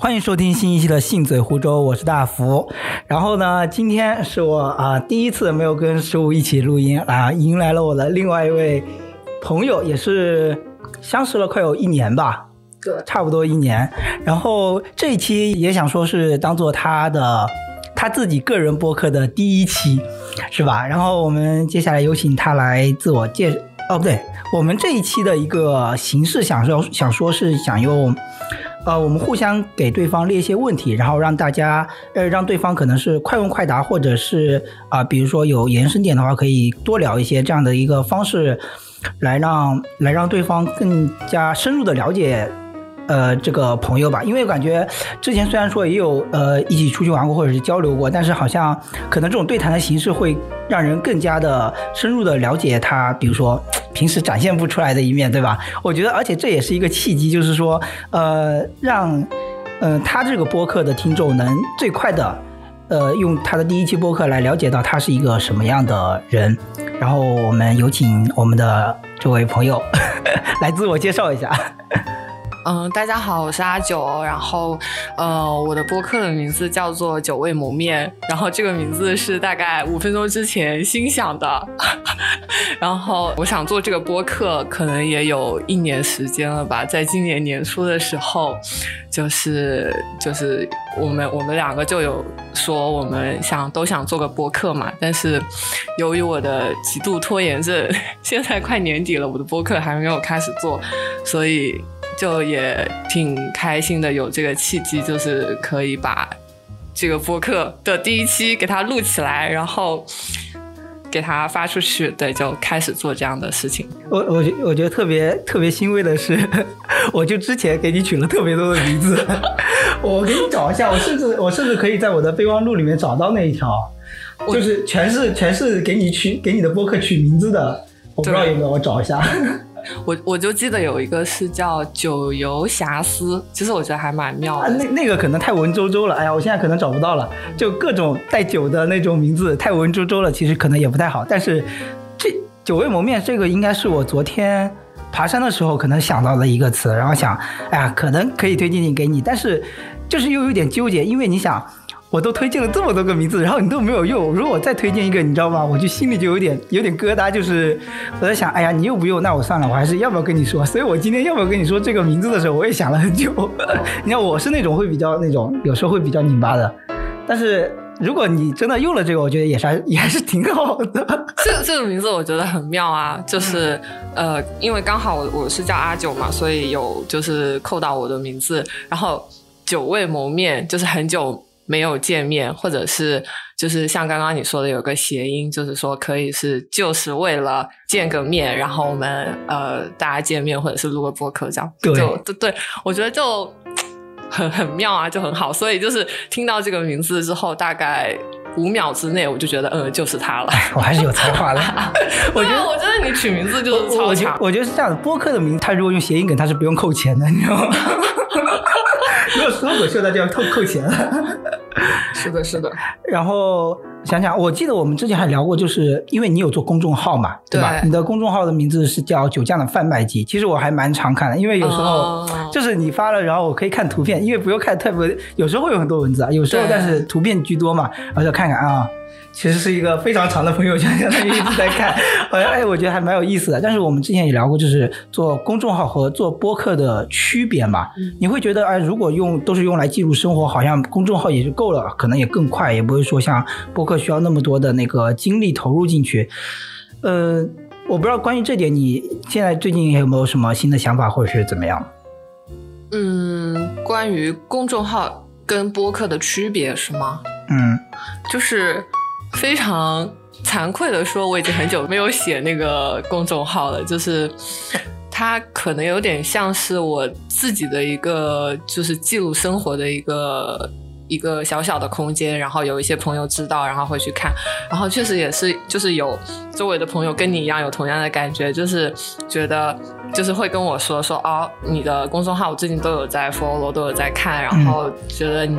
欢迎收听新一期的《信嘴湖州》，我是大福。然后呢，今天是我啊第一次没有跟十五一起录音啊，迎来了我的另外一位朋友，也是相识了快有一年吧，对，差不多一年。然后这一期也想说是当做他的他自己个人播客的第一期，是吧？然后我们接下来有请他来自我介哦，不对，我们这一期的一个形式想说想说是想用。呃，我们互相给对方列一些问题，然后让大家呃让对方可能是快问快答，或者是啊、比如说有延伸点的话，可以多聊一些这样的一个方式，来让来让对方更加深入的了解。呃，这个朋友吧，因为感觉之前虽然说也有呃一起出去玩过或者是交流过，但是好像可能这种对谈的形式会让人更加的深入的了解他，比如说平时展现不出来的一面，对吧？我觉得，而且这也是一个契机，就是说，呃，让呃他这个播客的听众能最快的呃用他的第一期播客来了解到他是一个什么样的人。然后我们有请我们的这位朋友 来自我介绍一下。嗯，大家好，我是阿九，然后呃，我的播客的名字叫做久未谋面，然后这个名字是大概五分钟之前心想的，然后我想做这个播客可能也有一年时间了吧，在今年年初的时候，就是就是我们我们两个就有说我们想都想做个播客嘛，但是由于我的极度拖延症，现在快年底了，我的播客还没有开始做，所以。就也挺开心的，有这个契机，就是可以把这个播客的第一期给它录起来，然后给它发出去，对，就开始做这样的事情。我我觉我觉得特别特别欣慰的是，我就之前给你取了特别多的名字，我给你找一下，我甚至我甚至可以在我的备忘录里面找到那一条，就是全是全是给你取给你的播客取名字的，我不知道有没有，我找一下。我我就记得有一个是叫“九游遐思”，其实我觉得还蛮妙的。那那个可能太文绉绉了，哎呀，我现在可能找不到了。就各种带“酒”的那种名字太文绉绉了，其实可能也不太好。但是这“久未谋面”这个应该是我昨天爬山的时候可能想到的一个词，然后想，哎呀，可能可以推荐你给你，但是就是又有点纠结，因为你想。我都推荐了这么多个名字，然后你都没有用。如果我再推荐一个，你知道吗？我就心里就有点有点疙瘩，就是我在想，哎呀，你又不用，那我算了，我还是要不要跟你说？所以我今天要不要跟你说这个名字的时候，我也想了很久。你看，我是那种会比较那种，有时候会比较拧巴的。但是如果你真的用了这个，我觉得也是也还是挺好的。这这个名字我觉得很妙啊，就是呃，因为刚好我我是叫阿九嘛，所以有就是扣到我的名字，然后久未谋面，就是很久。没有见面，或者是就是像刚刚你说的有个谐音，就是说可以是就是为了见个面，然后我们呃大家见面，或者是录个播客这样，对对对，我觉得就很很妙啊，就很好。所以就是听到这个名字之后，大概五秒之内我就觉得嗯就是他了。我还是有才华的，我觉得我觉得你取名字就是超强。我觉得是这样的，播客的名字他如果用谐音梗，他是不用扣钱的，你知道吗？如果脱口秀，他就要扣扣钱了。是的，是的。然后想想，我记得我们之前还聊过，就是因为你有做公众号嘛，对吧？你的公众号的名字是叫“酒酱的贩卖机”。其实我还蛮常看的，因为有时候就是你发了，然后我可以看图片，因为不用看特别，有时候会有很多文字啊，有时候但是图片居多嘛，然后就看看啊。其实是一个非常长的朋友圈，相当于一直在看，好 像哎，我觉得还蛮有意思的。但是我们之前也聊过，就是做公众号和做播客的区别嘛。你会觉得，哎，如果用都是用来记录生活，好像公众号也就够了，可能也更快，也不会说像播客需要那么多的那个精力投入进去。呃，我不知道关于这点，你现在最近有没有什么新的想法，或者是怎么样？嗯，关于公众号跟播客的区别是吗？嗯，就是。非常惭愧的说，我已经很久没有写那个公众号了。就是它可能有点像是我自己的一个，就是记录生活的一个。一个小小的空间，然后有一些朋友知道，然后会去看，然后确实也是，就是有周围的朋友跟你一样有同样的感觉，就是觉得就是会跟我说说哦，你的公众号我最近都有在 follow，都有在看，然后觉得你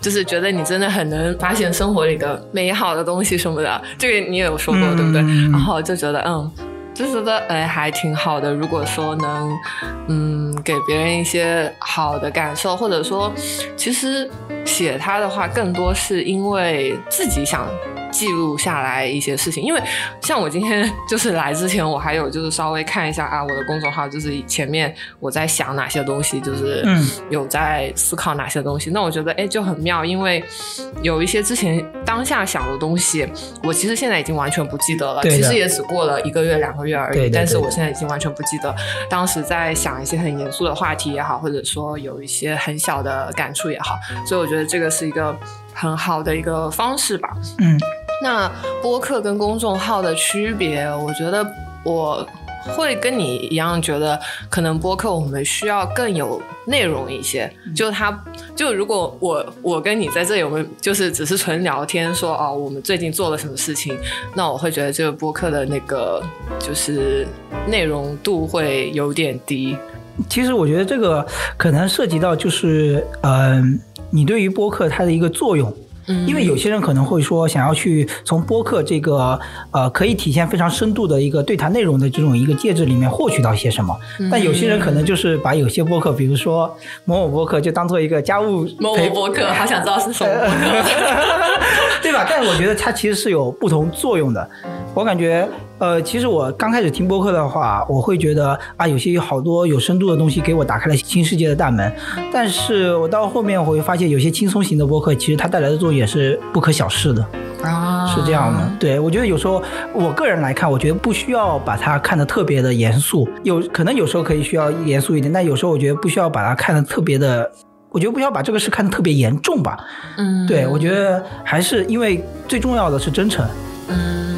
就是觉得你真的很能发现生活里的美好的东西什么的，这个你也有说过对不对？然后就觉得嗯。就觉得哎，还挺好的。如果说能，嗯，给别人一些好的感受，或者说，其实写它的话，更多是因为自己想。记录下来一些事情，因为像我今天就是来之前，我还有就是稍微看一下啊，我的公众号就是前面我在想哪些东西，就是有在思考哪些东西。那我觉得哎就很妙，因为有一些之前当下想的东西，我其实现在已经完全不记得了。其实也只过了一个月两个月而已，但是我现在已经完全不记得当时在想一些很严肃的话题也好，或者说有一些很小的感触也好。所以我觉得这个是一个很好的一个方式吧。嗯。那播客跟公众号的区别，我觉得我会跟你一样，觉得可能播客我们需要更有内容一些。就他，就如果我我跟你在这里，我们就是只是纯聊天，说哦，我们最近做了什么事情，那我会觉得这个播客的那个就是内容度会有点低。其实我觉得这个可能涉及到就是，嗯，你对于播客它的一个作用。因为有些人可能会说，想要去从播客这个呃可以体现非常深度的一个对谈内容的这种一个介质里面获取到些什么，但有些人可能就是把有些播客，比如说某某播客，就当做一个家务某某播客，好想知道是什么，对吧？但我觉得它其实是有不同作用的。我感觉，呃，其实我刚开始听播客的话，我会觉得啊，有些有好多有深度的东西给我打开了新世界的大门。但是我到后面我会发现，有些轻松型的播客，其实它带来的作用也是不可小视的啊，是这样的。对我觉得有时候，我个人来看，我觉得不需要把它看得特别的严肃，有可能有时候可以需要严肃一点，但有时候我觉得不需要把它看得特别的，我觉得不需要把这个事看得特别严重吧。嗯，对我觉得还是因为最重要的是真诚。嗯。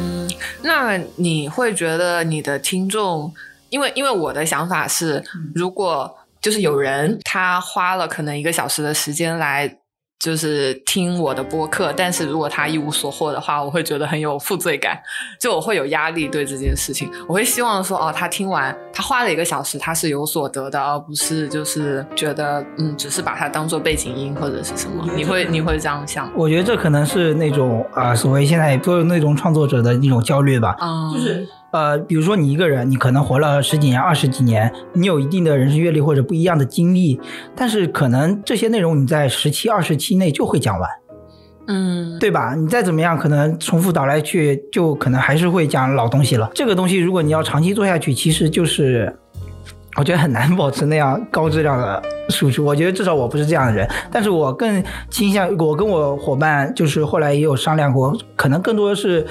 那你会觉得你的听众，因为因为我的想法是，如果就是有人他花了可能一个小时的时间来。就是听我的播客，但是如果他一无所获的话，我会觉得很有负罪感，就我会有压力对这件事情，我会希望说，哦，他听完，他花了一个小时，他是有所得的，而不是就是觉得，嗯，只是把它当做背景音或者是什么，你会你会这样想？我觉得这可能是那种啊，所谓现在所有内容创作者的那种焦虑吧，嗯就是。呃，比如说你一个人，你可能活了十几年、二十几年，你有一定的人生阅历或者不一样的经历，但是可能这些内容你在十七、二十期内就会讲完，嗯，对吧？你再怎么样，可能重复倒来去，就可能还是会讲老东西了。这个东西如果你要长期做下去，其实就是我觉得很难保持那样高质量的输出。我觉得至少我不是这样的人，但是我更倾向我跟我伙伴就是后来也有商量过，可能更多的是。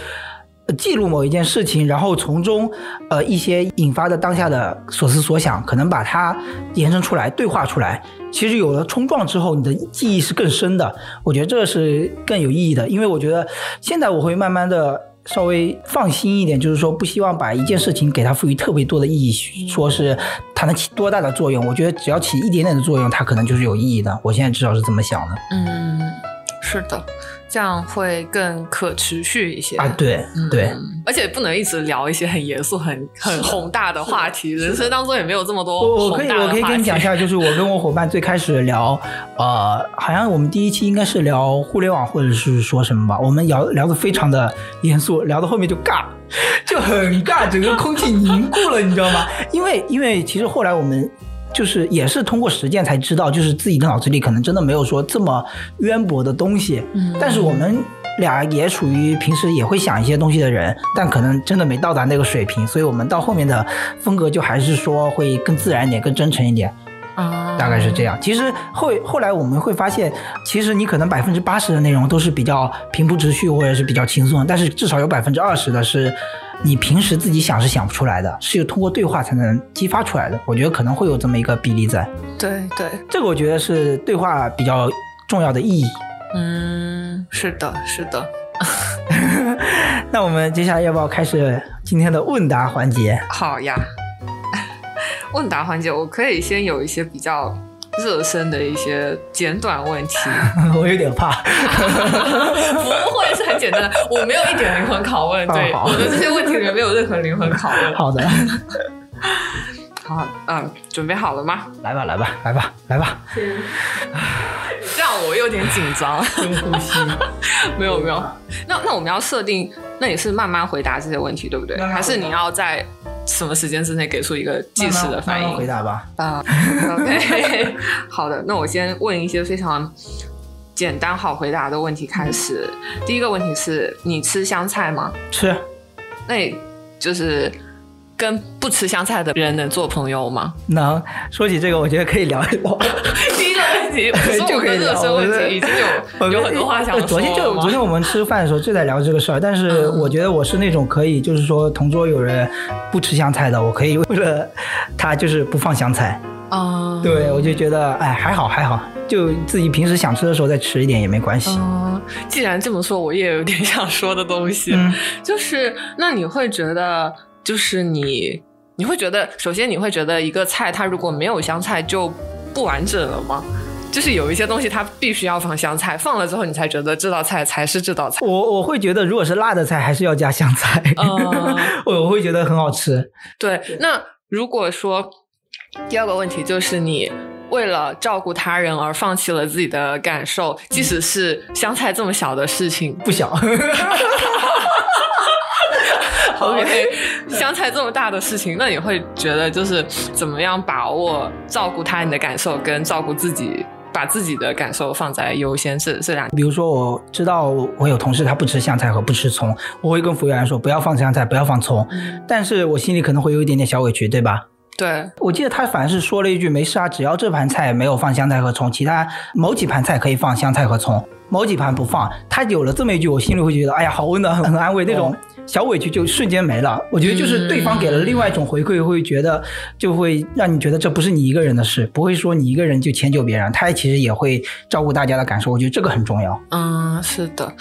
记录某一件事情，然后从中，呃，一些引发的当下的所思所想，可能把它延伸出来，对话出来。其实有了冲撞之后，你的记忆是更深的。我觉得这是更有意义的，因为我觉得现在我会慢慢的稍微放心一点，就是说不希望把一件事情给它赋予特别多的意义，说是它能起多大的作用。我觉得只要起一点点的作用，它可能就是有意义的。我现在至少是这么想的。嗯，是的。这样会更可持续一些啊！对对，而且不能一直聊一些很严肃、很很宏大的话题。人生当中也没有这么多。我我可以我可以跟你讲一下，就是我跟我伙伴最开始聊，呃，好像我们第一期应该是聊互联网或者是说什么吧。我们聊聊的非常的严肃，聊到后面就尬，就很尬，整个空气凝固了，你知道吗？因为因为其实后来我们。就是也是通过实践才知道，就是自己的脑子里可能真的没有说这么渊博的东西。嗯，但是我们俩也属于平时也会想一些东西的人，但可能真的没到达那个水平，所以我们到后面的风格就还是说会更自然一点，更真诚一点。啊，大概是这样。其实后后来我们会发现，其实你可能百分之八十的内容都是比较平铺直叙或者是比较轻松，但是至少有百分之二十的是。你平时自己想是想不出来的，是有通过对话才能激发出来的。我觉得可能会有这么一个比例在。对对，这个我觉得是对话比较重要的意义。嗯，是的，是的。那我们接下来要不要开始今天的问答环节？好呀，问答环节我可以先有一些比较。热身的一些简短问题，我有点怕。不会是很简单的，我没有一点灵魂拷问。对，我的这些问题里面没有任何灵魂拷问。好的，好，嗯，准备好了吗？来吧，来吧，来吧，来吧。这样我有点紧张。深呼吸。没有没有。那那我们要设定，那也是慢慢回答这些问题，对不对？还是你要在？什么时间之内给出一个即时的反应？回答吧。啊，OK，好的，那我先问一些非常简单好回答的问题开始。第一个问题是你吃香菜吗？吃。那你就是跟不吃香菜的人能做朋友吗？能。说起这个，我觉得可以聊一聊。第一个问题 就可以热身问题已经有 有很多话想说。昨天就昨天我们吃饭的时候就在聊这个事儿，但是我觉得我是那种可以，就是说同桌有人不吃香菜的，我可以为了他就是不放香菜。啊，对，我就觉得哎还好还好，就自己平时想吃的时候再吃一点也没关系。嗯，既然这么说，我也有点 想说的东西，就是那你会觉得，就是你你会觉得，首先你会觉得一个菜它如果没有香菜就不完整了吗？就是有一些东西它必须要放香菜，放了之后你才觉得这道菜才是这道菜。我我会觉得，如果是辣的菜，还是要加香菜，我 我会觉得很好吃。对，那如果说。第二个问题就是你为了照顾他人而放弃了自己的感受，即使是香菜这么小的事情，不小。OK，香菜这么大的事情，那你会觉得就是怎么样把握照顾他人的感受跟照顾自己，把自己的感受放在优先这这两。比如说，我知道我有同事他不吃香菜和不吃葱，我会跟服务员说不要放香菜，不要放葱，但是我心里可能会有一点点小委屈，对吧？对，我记得他反而是说了一句：“没事啊，只要这盘菜没有放香菜和葱，其他某几盘菜可以放香菜和葱，某几盘不放。”他有了这么一句，我心里会觉得：“哎呀，好温暖，很很安慰。”那种小委屈就瞬间没了。我觉得就是对方给了另外一种回馈，会觉得就会让你觉得这不是你一个人的事，不会说你一个人就迁就别人，他其实也会照顾大家的感受。我觉得这个很重要。嗯，是的，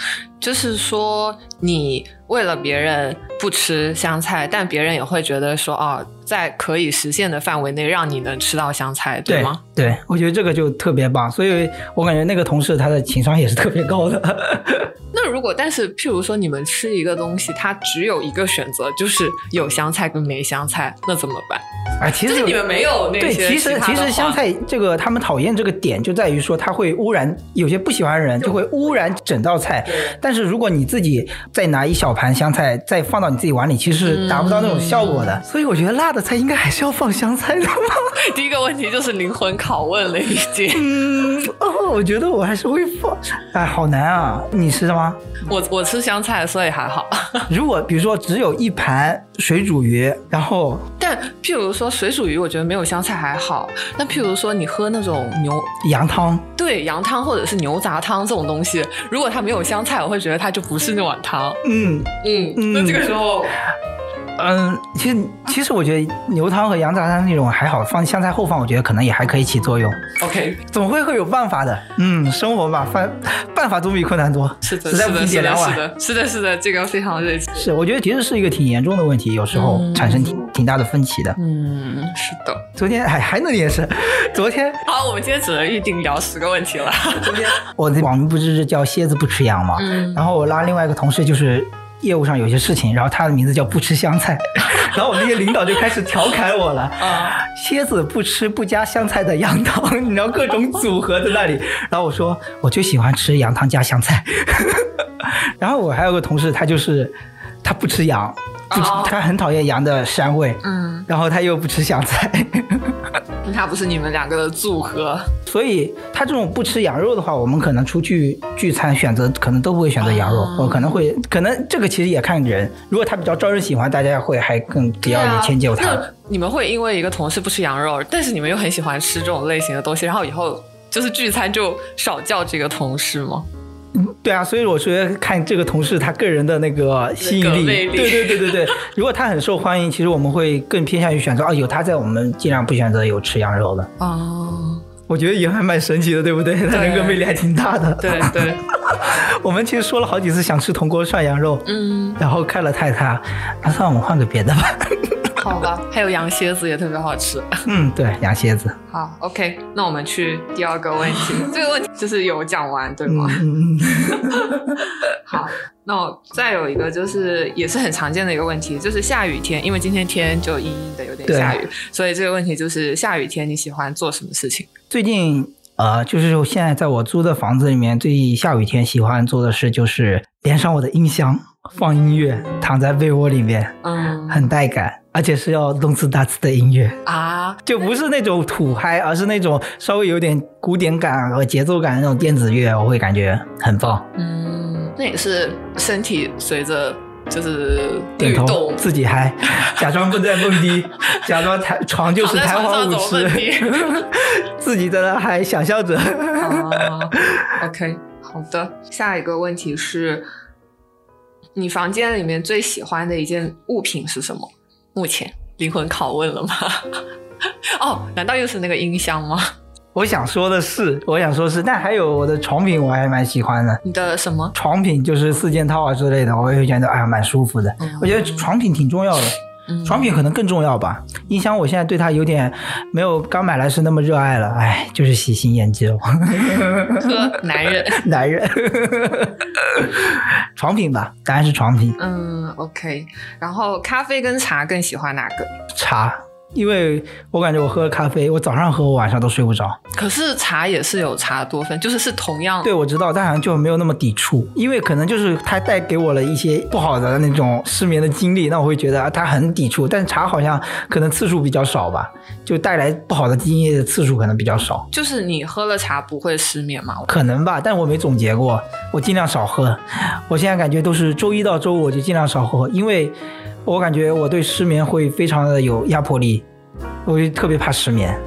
就是说你。为了别人不吃香菜，但别人也会觉得说，哦，在可以实现的范围内，让你能吃到香菜，对吗？对，我觉得这个就特别棒，所以我感觉那个同事他的情商也是特别高的。那如果，但是譬如说你们吃一个东西，它只有一个选择，就是有香菜跟没香菜，那怎么办？啊，其实你们没有那些。对，其实其实香菜这个他们讨厌这个点就在于说，它会污染，有些不喜欢的人就会污染整道菜。但是如果你自己再拿一小盘香菜再放到你自己碗里，其实是达不到那种效果的。所以我觉得辣的菜应该还是要放香菜的。第一个问题就是灵魂拷问了已经。嗯，哦，我觉得我还是会放。哎，好难啊！你吃的吗？我我吃香菜，所以还好。如果比如说只有一盘水煮鱼，然后但譬如说水煮鱼，我觉得没有香菜还好。那譬如说你喝那种牛羊汤，对羊汤或者是牛杂汤这种东西，如果它没有香菜，我会觉得它就不是那碗汤。嗯嗯，那这个时候。嗯，其实其实我觉得牛汤和羊杂汤那种还好，放香菜后放，我觉得可能也还可以起作用。OK，总会会有办法的。嗯，生活嘛，办办法总比困难多。是的，是的，是的，是的，是的，这个非常热情。是，我觉得其实是一个挺严重的问题，有时候产生挺挺大的分歧的。嗯，是的。昨天还还能也是，昨天好，我们今天只能预定聊十个问题了。昨天我网名不是叫蝎子不吃羊嘛，然后我拉另外一个同事就是。业务上有些事情，然后他的名字叫不吃香菜，然后我那些领导就开始调侃我了。啊，蝎子不吃不加香菜的羊汤，你知道各种组合在那里。然后我说我就喜欢吃羊汤加香菜。然后我还有个同事，他就是他不吃羊，不吃，他很讨厌羊的膻味。嗯，然后他又不吃香菜。他不是你们两个的组合，所以他这种不吃羊肉的话，我们可能出去聚餐选择可能都不会选择羊肉，我可能会可能这个其实也看人，如果他比较招人喜欢，大家会还更比较也迁就他。你们会因为一个同事不吃羊肉，但是你们又很喜欢吃这种类型的东西，然后以后就是聚餐就少叫这个同事吗？对啊，所以我说看这个同事他个人的那个吸引力，对对对对对。如果他很受欢迎，其实我们会更偏向于选择哦，有他在，我们尽量不选择有吃羊肉的。哦，我觉得也还蛮神奇的，对不对？他人格魅力还挺大的。对对。我们其实说了好几次想吃铜锅涮羊肉，嗯，然后看了太太，那算我们换个别的吧。好吧，还有羊蝎子也特别好吃。嗯，对，羊蝎子。好，OK，那我们去第二个问题。这个问题就是有讲完，对吗？嗯 好，那我再有一个就是也是很常见的一个问题，就是下雨天，因为今天天就阴阴的，有点下雨，所以这个问题就是下雨天你喜欢做什么事情？最近呃，就是现在在我租的房子里面，最下雨天喜欢做的事就是连上我的音箱，放音乐，躺在被窝里面，嗯，很带感。而且是要动次打次的音乐，啊，就不是那种土嗨，而是那种稍微有点古典感和节奏感的那种电子乐，我会感觉很棒。嗯，那也是身体随着就是点头自己嗨，假装不在蹦迪，假装台床就是弹簧舞池，自己在那嗨，想象着。啊，OK，好的。下一个问题是，你房间里面最喜欢的一件物品是什么？目前灵魂拷问了吗？哦，难道又是那个音箱吗？我想说的是，我想说的是，但还有我的床品，我还蛮喜欢的。你的什么？床品就是四件套啊之类的，我也会觉得哎呀蛮舒服的。嗯我觉得床品挺重要的，嗯床品可能更重要吧。音箱我现在对它有点没有刚买来时那么热爱了，哎，就是喜新厌旧，呵男人。男人。床品吧，答案是床品。嗯，OK。然后咖啡跟茶更喜欢哪个？茶，因为我感觉我喝咖啡，我早上喝我晚上都睡不着。可是茶也是有茶多酚，就是是同样对，我知道，但好像就没有那么抵触，因为可能就是它带给我了一些不好的那种失眠的经历，那我会觉得啊，它很抵触。但是茶好像可能次数比较少吧，就带来不好的经验的次数可能比较少，就是你喝了茶不会失眠吗？可能吧。但我没总结过，我尽量少喝。我现在感觉都是周一到周五我就尽量少喝，因为我感觉我对失眠会非常的有压迫力，我就特别怕失眠。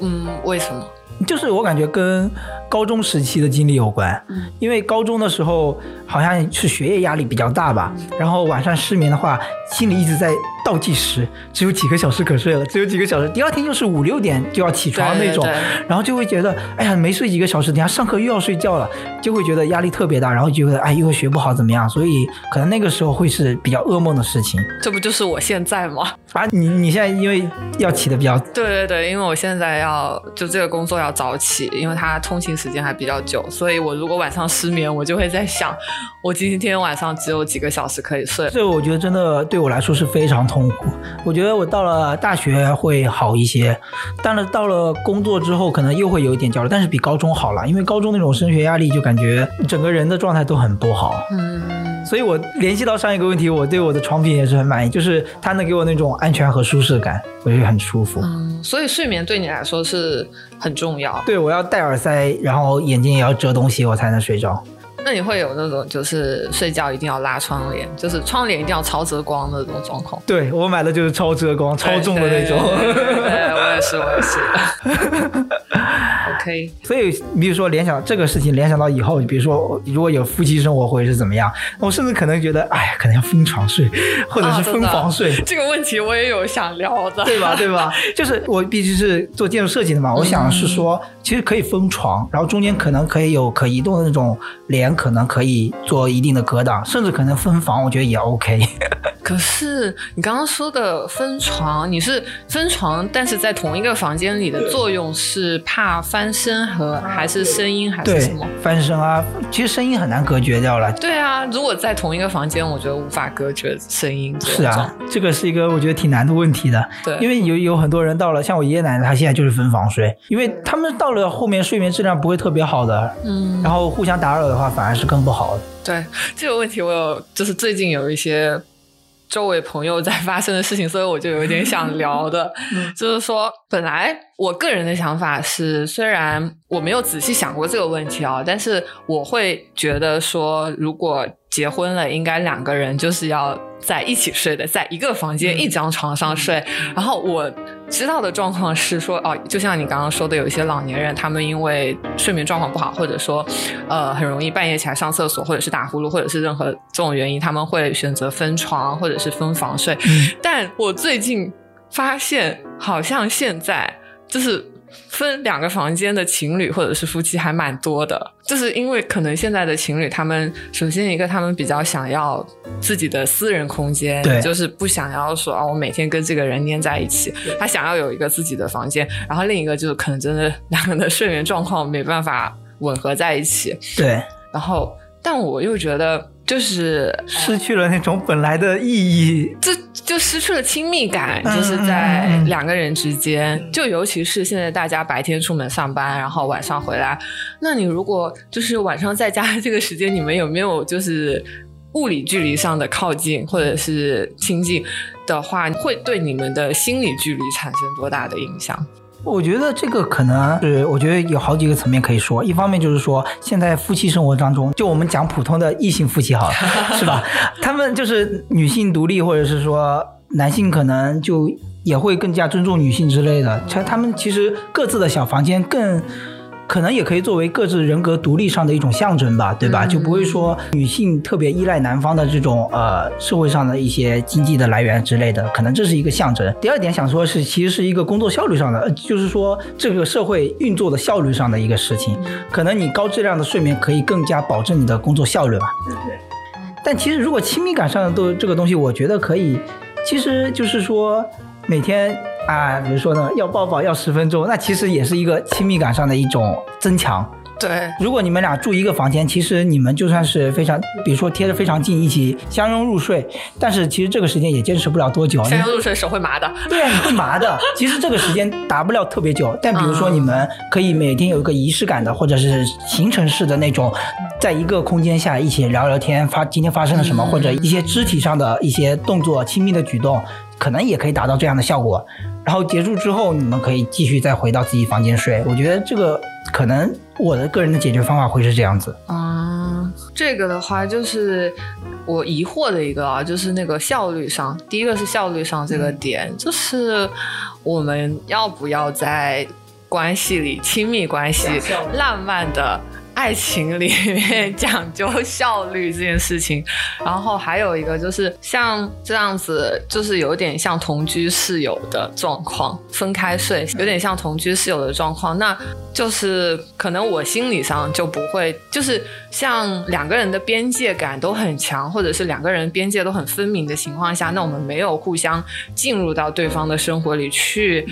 嗯，为什么？就是我感觉跟高中时期的经历有关，嗯因为高中的时候好像是学业压力比较大吧，然后晚上失眠的话，心里一直在倒计时，只有几个小时可睡了，只有几个小时，第二天又是五六点就要起床那种，对对对然后就会觉得，哎呀，没睡几个小时，等下上课又要睡觉了，就会觉得压力特别大，然后就觉得，哎，又学不好怎么样，所以可能那个时候会是比较噩梦的事情。这不就是我现在吗？啊，你你现在因为要起的比较对对对，因为我现在要就这个工作要早起，因为它通勤时间还比较久，所以我如果晚上失眠，我就会在想，我今天晚上只有几个小时可以睡。这我觉得真的对我来说是非常痛苦。我觉得我到了大学会好一些，但是到了工作之后可能又会有一点焦虑，但是比高中好了，因为高中那种升学压力就感觉整个人的状态都很不好。嗯，所以我联系到上一个问题，我对我的床品也是很满意，就是它能给我那种安全和舒适感，我觉得很舒服。嗯，所以睡眠对你来说是很重要。对，我要戴耳塞，然后眼睛也要遮东西，我才能睡着。那你会有那种就是睡觉一定要拉窗帘，就是窗帘一定要超遮光的那种状况？对我买的就是超遮光、超重的那种。对对对对我也是，我也是。OK，所以，比如说联想这个事情，联想到以后，比如说如果有夫妻生活会是怎么样，我甚至可能觉得，哎，可能要分床睡，或者是分房睡。这个问题我也有想聊的，对吧？对吧？就是我毕竟是做建筑设计的嘛，我想是说，其实可以分床，然后中间可能可以有可移动的那种帘，可能可以做一定的隔挡，甚至可能分房，我觉得也 OK。可是你刚刚说的分床，你是分床，但是在同一个房间里的作用是怕翻身和还是声音还是什么？，翻身啊，其实声音很难隔绝掉了。对啊，如果在同一个房间，我觉得无法隔绝声音。是啊，这个是一个我觉得挺难的问题的。对，因为有有很多人到了，像我爷爷奶奶，他现在就是分房睡，因为他们到了后面睡眠质量不会特别好的，嗯，然后互相打扰的话反而是更不好的。对这个问题，我有就是最近有一些周围朋友在发生的事情，所以我就有点想 聊的，就是说，本来我个人的想法是，虽然我没有仔细想过这个问题啊，但是我会觉得说，如果结婚了，应该两个人就是要在一起睡的，在一个房间、一张床上睡。然后我知道的状况是说，哦，就像你刚刚说的，有一些老年人，他们因为睡眠状况不好，或者说呃很容易半夜起来上厕所，或者是打呼噜，或者是任何这种原因，他们会选择分床或者是分房睡。但我最近发现，好像现在就是。分两个房间的情侣或者是夫妻还蛮多的，就是因为可能现在的情侣，他们首先一个他们比较想要自己的私人空间，对。就是不想要说啊，我每天跟这个人粘在一起，他想要有一个自己的房间。然后另一个就是可能真的两个人的睡眠状况没办法吻合在一起，对，然后但我又觉得就是失去了那种本来的意义。这就失去了亲密感，嗯就是在两个人之间，就尤其是现在大家白天出门上班，然后晚上回来，那你如果就是晚上在家这个时间，你们有没有就是物理距离上的靠近或者是亲近的话，会对你们的心理距离产生多大的影响？我觉得这个可能是，我觉得有好几个层面可以说。一方面就是说，现在夫妻生活当中，就我们讲普通的异性夫妻好了，是吧？他们就是女性独立，或者是说男性可能就也会更加尊重女性之类的。他他们其实各自的小房间更。可能也可以作为各自人格独立上的一种象征吧，对吧？就不会说女性特别依赖男方的这种呃社会上的一些经济的来源之类的，可能这是一个象征。第二点想说是，其实是一个工作效率上的，呃就是说这个社会运作的效率上的一个事情。可能你高质量的睡眠可以更加保证你的工作效率吧。对对。但其实如果亲密感上的都这个东西，我觉得可以，其实就是说每天。啊，比如说呢，要抱抱要十分钟，那其实也是一个亲密感上的一种增强。对，如果你们俩住一个房间，其实你们就算是非常，比如说贴得非常近，一起相拥入睡，但是其实这个时间也坚持不了多久。相拥入睡手会麻的。对啊，你会麻的。其实这个时间达不了特别久，但比如说你们可以每天有一个仪式感的，或者是行程式的那种，在一个空间下一起聊聊天，发今天发生了什么，或者一些肢体上的一些动作，亲密的举动。可能也可以达到这样的效果，然后结束之后，你们可以继续再回到自己房间睡。我觉得这个可能我的个人的解决方法会是这样子。嗯，这个的话就是我疑惑的一个啊，就是那个效率上，第一个是效率上这个点，就是我们要不要在关系里，亲密关系、浪漫的。爱情里面讲究效率这件事情，然后还有一个就是像这样子，就是有点像同居室友的状况，分开睡，有点像同居室友的状况。那就是可能我心理上就不会，就是像两个人的边界感都很强，或者是两个人边界都很分明的情况下，那我们没有互相进入到对方的生活里去，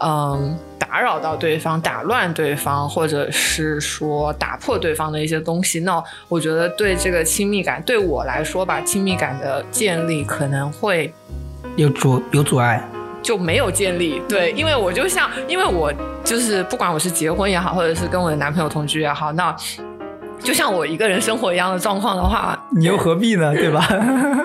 嗯。打扰到对方，打乱对方，或者是说打破对方的一些东西，那我觉得对这个亲密感，对我来说吧，亲密感的建立可能会有阻有阻碍，就没有建立。对，因为我就像，因为我就是不管我是结婚也好，或者是跟我的男朋友同居也好，那就像我一个人生活一样的状况的话，你又何必呢？对吧？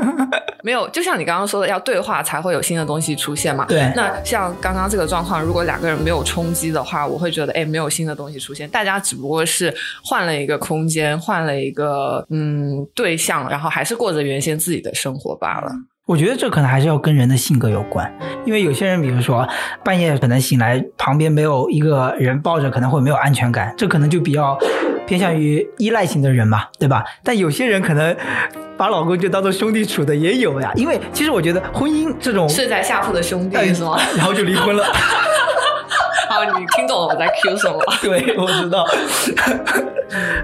没有，就像你刚刚说的，要对话才会有新的东西出现嘛。对。那像刚刚这个状况，如果两个人没有冲击的话，我会觉得，哎，没有新的东西出现，大家只不过是换了一个空间，换了一个嗯对象，然后还是过着原先自己的生活罢了。我觉得这可能还是要跟人的性格有关，因为有些人，比如说半夜可能醒来，旁边没有一个人抱着，可能会没有安全感，这可能就比较偏向于依赖型的人嘛，对吧？但有些人可能。把老公就当做兄弟处的也有呀，因为其实我觉得婚姻这种睡在下铺的兄弟是吗？然后就离婚了。好，你听懂了我在 Q 什么？对，我知道。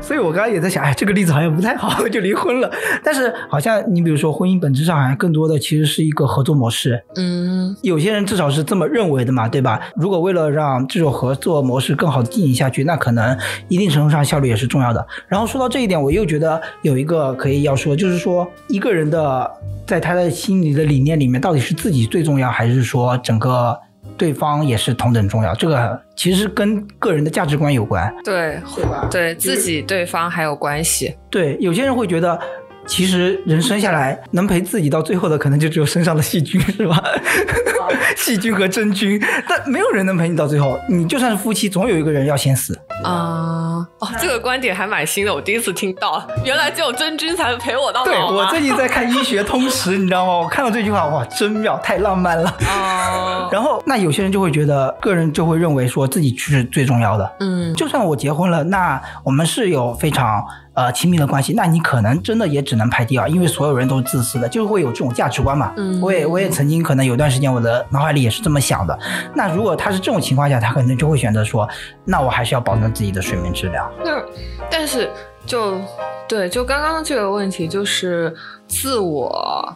所以我刚刚也在想，哎，这个例子好像不太好，就离婚了。但是好像你比如说，婚姻本质上好像更多的其实是一个合作模式。嗯，有些人至少是这么认为的嘛，对吧？如果为了让这种合作模式更好的进行下去，那可能一定程度上效率也是重要的。然后说到这一点，我又觉得有一个可以要说，就是说一个人的在他的心里的理念里面，到底是自己最重要，还是说整个？对方也是同等重要，这个其实跟个人的价值观有关，对，对吧？对自己、对方还有关系。对，有些人会觉得。其实人生下来能陪自己到最后的，可能就只有身上的细菌，是吧？细菌和真菌，但没有人能陪你到最后。你就算是夫妻，总有一个人要先死。啊，哦，这个观点还蛮新的，我第一次听到。原来只有真菌才能陪我到老。对我最近在看医学通识，你知道吗？我看到这句话，哇，真妙，太浪漫了。啊。然后，那有些人就会觉得，个人就会认为说自己是最重要的。嗯。就算我结婚了，那我们是有非常。呃，亲密的关系，那你可能真的也只能排第二，因为所有人都是自私的，就会有这种价值观嘛。嗯，我也我也曾经可能有段时间，我的脑海里也是这么想的。那如果他是这种情况下，他可能就会选择说，那我还是要保证自己的睡眠质量。那但是就对，就刚刚这个问题，就是自我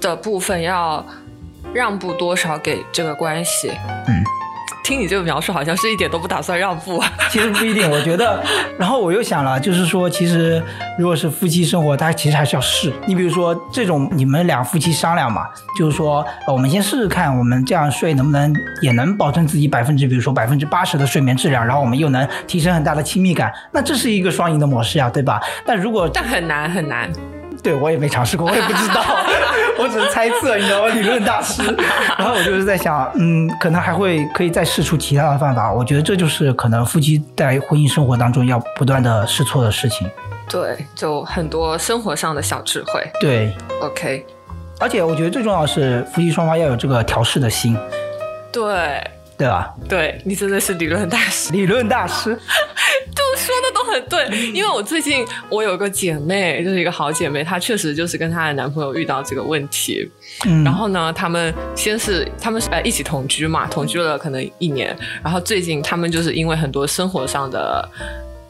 的部分要让步多少给这个关系。嗯。听你这个描述，好像是一点都不打算让步。其实不一定，我觉得。然后我又想了，就是说，其实如果是夫妻生活，大家其实还是要试。你比如说，这种你们俩夫妻商量嘛，就是说，我们先试试看，我们这样睡能不能也能保证自己百分之，比如说百分之八十的睡眠质量，然后我们又能提升很大的亲密感，那这是一个双赢的模式呀，对吧？但如果但很难很难。对我也没尝试过，我也不知道，我只是猜测，你知道吗？理论大师。然后我就是在想，嗯，可能还会可以再试出其他的办法。我觉得这就是可能夫妻在婚姻生活当中要不断的试错的事情。对，就很多生活上的小智慧。对，OK。而且我觉得最重要的是，夫妻双方要有这个调试的心。对，对吧？对你真的是理论大师，理论大师，就说的都很对。因为我最近我有个姐妹，就是一个好姐妹，她确实就是跟她的男朋友遇到这个问题。嗯，然后呢，他们先是他们是呃一起同居嘛，同居了可能一年，然后最近他们就是因为很多生活上的。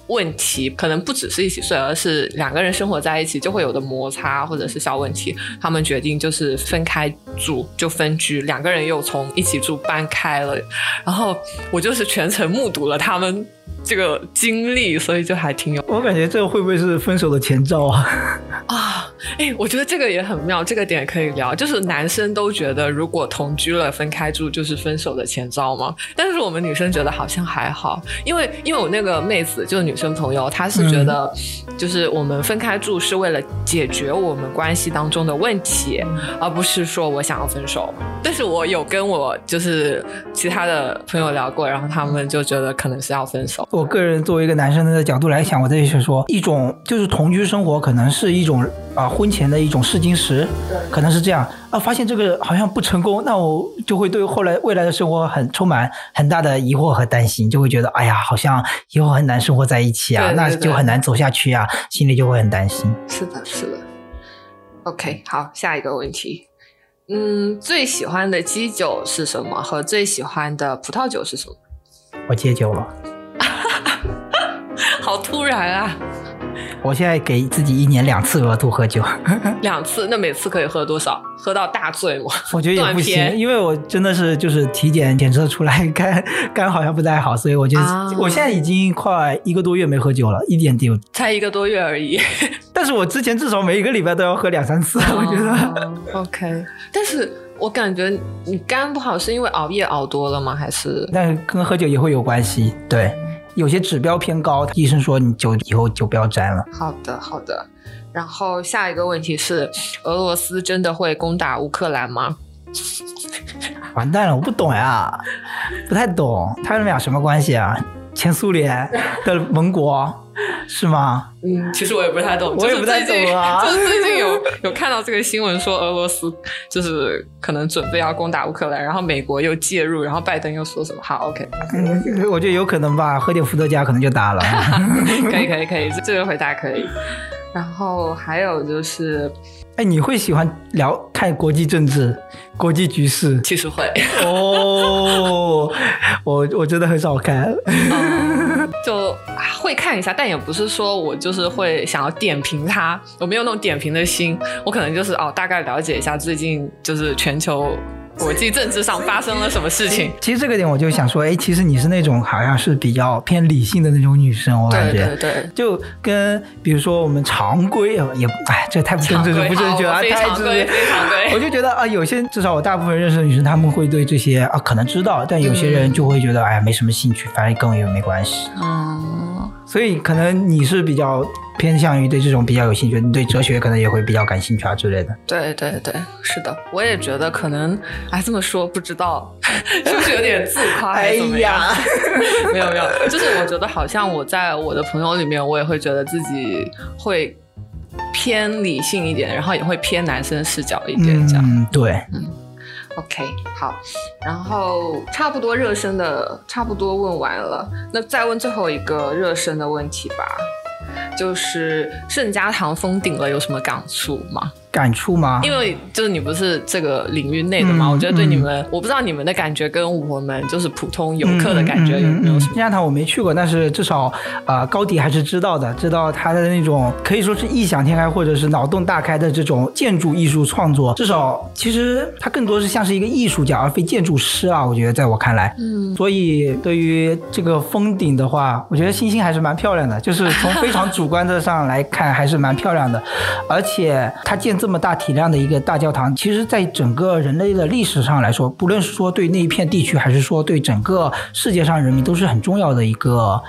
问题可能不只是一起睡，而是两个人生活在一起就会有的摩擦或者是小问题。他们决定就是分开住，就分居，两个人又从一起住搬开了。然后我就是全程目睹了他们。这个经历，所以就还挺有。我感觉这个会不会是分手的前兆啊？啊，哎，我觉得这个也很妙，这个点可以聊。就是男生都觉得，如果同居了分开住就是分手的前兆吗？但是我们女生觉得好像还好，因为因为我那个妹子就是女生朋友，她是觉得，就是我们分开住是为了解决我们关系当中的问题，而不是说我想要分手。但是我有跟我就是其他的朋友聊过，然后他们就觉得可能是要分手。我个人作为一个男生的角度来想，我这里是说，一种就是同居生活可能是一种啊婚前的一种试金石，可能是这样啊。发现这个好像不成功，那我就会对后来未来的生活很充满很大的疑惑和担心，就会觉得哎呀，好像以后很难生活在一起啊，那就很难走下去啊，心里就会很担心。是的，是的。OK，好，下一个问题，嗯，最喜欢的基酒是什么？和最喜欢的葡萄酒是什么？我戒酒了。好突然啊！我现在给自己一年两次额度喝酒，两次，那每次可以喝多少？喝到大醉吗？我觉得也不行，因为我真的是就是体检检测出来肝 肝好像不太好，所以我就我现在已经快一个多月没喝酒了，一点点，才一个多月而已。但是我之前至少每一个礼拜都要喝两三次，我觉得 OK。但是我感觉你肝不好是因为熬夜熬多了吗？还是？但跟喝酒也会有关系，对。有些指标偏高，医生说你就以后就不要摘了。好的，好的。然后下一个问题是，俄罗斯真的会攻打乌克兰吗？完蛋了，我不懂呀，不太懂，他们俩什么关系啊？前苏联的盟国。是吗？嗯，其实我也不太懂，我也不太懂啊。就是最近有有看到这个新闻，说俄罗斯就是可能准备要攻打乌克兰，然后美国又介入，然后拜登又说什么？好，OK，我觉得有可能吧，喝点伏特加可能就打了。可以，可以，可以，这个回答可以。然后还有就是，哎，你会喜欢聊看国际政治、国际局势？其实会哦，我我真的很少看，就会看一下，但也不是说我就是会想要点评它，我没有那种点评的心，我可能就是哦，大概了解一下最近就是全球。国际政治上发生了什么事情？其实这个点我就想说，哎，其实你是那种好像是比较偏理性的那种女生，我感觉，对对对，就跟比如说我们常规啊，也哎，这太不正确，不正确啊，太常规，非常规。我就觉得啊，有些至少我大部分认识的女生，她们会对这些啊可能知道，但有些人就会觉得哎呀没什么兴趣，反正跟我又没关系。嗯，所以可能你是比较。偏向于对这种比较有兴趣，你对哲学可能也会比较感兴趣啊之类的。对对对，是的，我也觉得可能，哎，这么说不知道 是不是有点自夸还是怎么样？没有没有，就是我觉得好像我在我的朋友里面，我也会觉得自己会偏理性一点，然后也会偏男生视角一点这样。嗯，对，嗯，OK，好，然后差不多热身的差不多问完了，那再问最后一个热身的问题吧。就是圣家堂封顶了，有什么感触吗？感触吗？因为就是你不是这个领域内的嘛，我觉得对你们，我不知道你们的感觉跟我们就是普通游客的感觉有没有？圣家堂我没去过，但是至少啊高迪还是知道的，知道他的那种可以说是异想天开或者是脑洞大开的这种建筑艺术创作。至少其实他更多是像是一个艺术家而非建筑师啊，我觉得在我看来，嗯，所以对于这个封顶的话，我觉得星星还是蛮漂亮的，就是从非常主观的上来看还是蛮漂亮的，而且他建。这这么大体量的一个大教堂，其实，在整个人类的历史上来说，不论是说对那一片地区，还是说对整个世界上人民，都是很重要的一个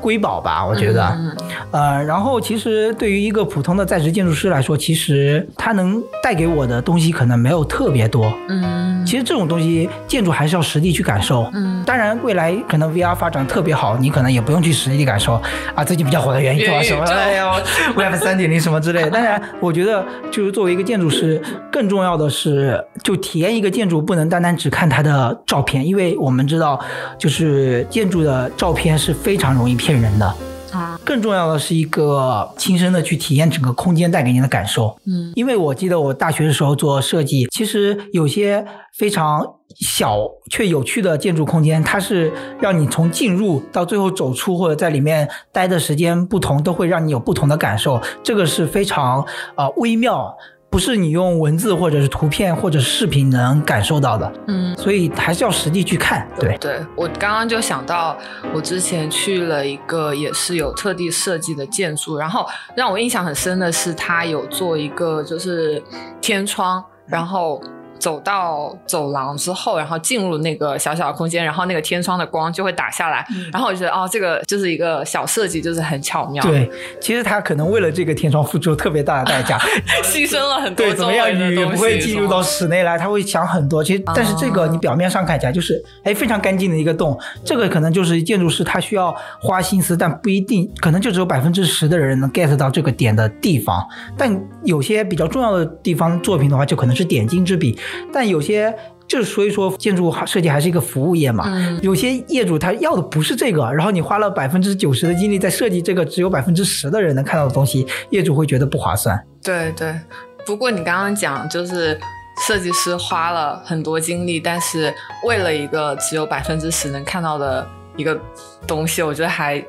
瑰宝吧，我觉得。嗯呃，然后其实对于一个普通的在职建筑师来说，其实他能带给我的东西可能没有特别多。嗯其实这种东西，建筑还是要实地去感受。嗯当然，未来可能 VR 发展特别好，你可能也不用去实地感受啊。最近比较火的元宇宙啊什么的，哎呀，Web 三点零什么之类的。当然，我觉得就是作为一个建筑师，更重要的是，就体验一个建筑，不能单单只看它的照片，因为我们知道，就是建筑的照片是非常容易骗人的。啊更重要的是一个亲身的去体验整个空间带给你的感受。嗯因为我记得我大学的时候做设计，其实有些非常小却有趣的建筑空间，它是让你从进入到最后走出，或者在里面待的时间不同，都会让你有不同的感受。这个是非常呃微妙，不是你用文字或者是图片或者是视频能感受到的，嗯。所以还是要实地去看。对，对我刚刚就想到，我之前去了一个也是有特地设计的建筑，然后让我印象很深的是，它有做一个就是天窗，然后走到走廊之后，然后进入那个小小的空间，然后那个天窗的光就会打下来，然后我就觉得哦，这个就是一个小设计，就是很巧妙，，对，其实他可能为了这个天窗付出了特别大的代价。牺牲了很多对，怎么样雨不会进入到室内来？他会想很多。其实，但是这个哦你表面上看起来就是哎非常干净的一个洞，这个可能就是建筑师他需要花心思，但不一定，可能就只有百分之十的人能 get 到这个点的地方。但有些比较重要的地方作品的话，就可能是点睛之笔。但有些就是所以说，建筑设计还是一个服务业嘛。嗯有些业主他要的不是这个，然后你花了百分之九十的精力在设计这个只有百分之十的人能看到的东西，业主会觉得不划算。对对，不过你刚刚讲就是设计师花了很多精力，但是为了一个只有百分之十能看到的一个东西，我觉得还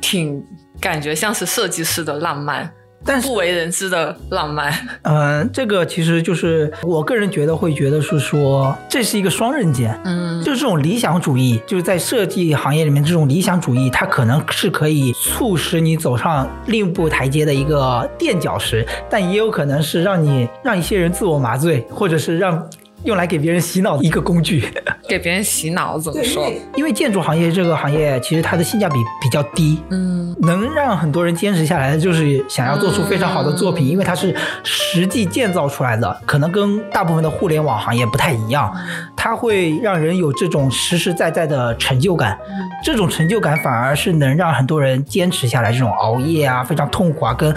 挺感觉像是设计师的浪漫，但是不为人知的浪漫。嗯，这个其实就是我个人觉得会觉得是说，这是一个双刃剑。嗯就是这种理想主义，就是在设计行业里面，这种理想主义，它可能是可以促使你走上另一步台阶的一个垫脚石，但也有可能是让你让一些人自我麻醉，或者是让用来给别人洗脑的一个工具。给别人洗脑怎么说？因为建筑行业这个行业，其实它的性价比比较低，嗯。能让很多人坚持下来的，就是想要做出非常好的作品，嗯。因为它是实际建造出来的，可能跟大部分的互联网行业不太一样，它会让人有这种实实在在的成就感，这种成就感反而是能让很多人坚持下来，这种熬夜啊，非常痛苦啊，跟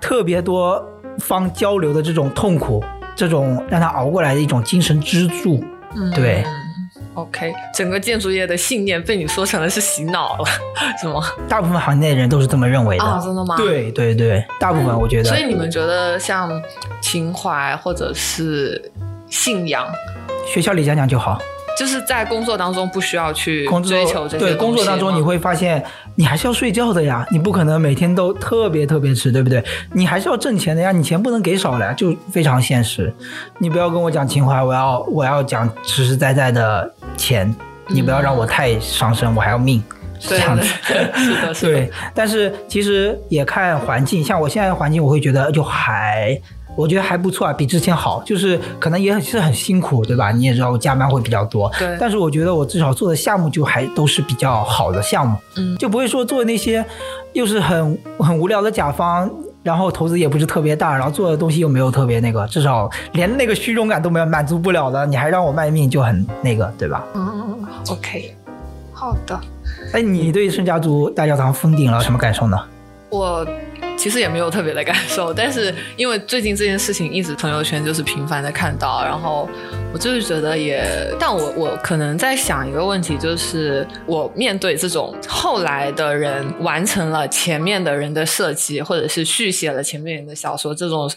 特别多方交流的这种痛苦，这种让他熬过来的一种精神支柱。嗯对。OK，整个建筑业的信念被你说成了是洗脑了，是吗？大部分行业内人都是这么认为的。啊，真的吗？。对对对，大部分我觉得。所以你们觉得像情怀或者是信仰，学校里讲讲就好。就是在工作当中不需要去追求这些对工作当中，你会会发现你还是要睡觉的呀，你不可能每天都特别特别迟，对不对？你还是要挣钱的呀，你钱不能给少了呀，就非常现实。你不要跟我讲情怀，我要我要讲实实在在的钱，你不要让我太伤身，我还要命。是这样子，是的，是的。对，但是其实也看环境，像我现在的环境，我会觉得就还，我觉得还不错啊，比之前好。就是可能也是很辛苦，对吧？你也知道我加班会比较多，对但是我觉得我至少做的项目就还都是比较好的项目，嗯就不会说做那些又是很很无聊的甲方。然后投资也不是特别大，然后做的东西又没有特别那个，至少连那个虚荣感都没有满足不了的，你还让我卖命，就很那个，对吧？嗯，OK，好的。哎，你对圣家族大教堂封顶了什么感受呢？我其实也没有特别的感受，但是因为最近这件事情一直朋友圈就是频繁的看到，然后我就是觉得也，但我我可能在想一个问题，就是我面对这种后来的人完成了前面的人的设计，或者是续写了前面人的小说这种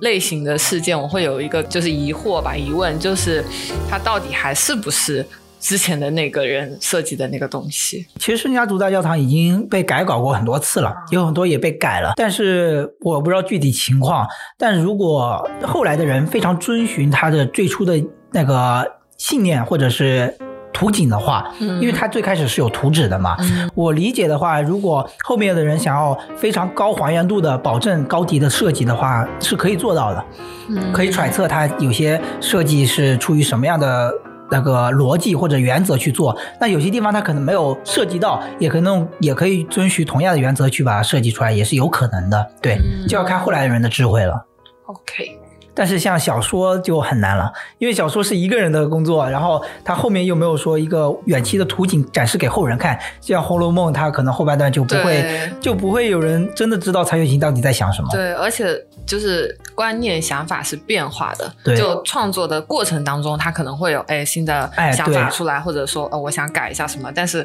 类型的事件，我会有一个就是疑惑吧，疑问就是它到底还是不是之前的那个人设计的那个东西？其实圣家族大教堂已经被改稿过很多次了，有很多也被改了，但是我不知道具体情况。但如果后来的人非常遵循他的最初的那个信念或者是图景的话，嗯因为他最开始是有图纸的嘛，嗯我理解的话，如果后面的人想要非常高还原度的保证高级的设计的话，是可以做到的。嗯可以揣测他有些设计是出于什么样的那个逻辑或者原则去做。那有些地方它可能没有涉及到，也可能也可以遵循同样的原则去把它设计出来，也是有可能的。对，就要看后来的人的智慧了。OK，但是像小说就很难了，因为小说是一个人的工作，然后他后面又没有说一个远期的图景展示给后人看，就像《红楼梦》，它可能后半段就不会就不会有人真的知道曹雪芹到底在想什么。对，而且就是观念想法是变化的，对。就创作的过程当中，他可能会有哎新的哎想法出来，或者说呃我想改一下什么，但是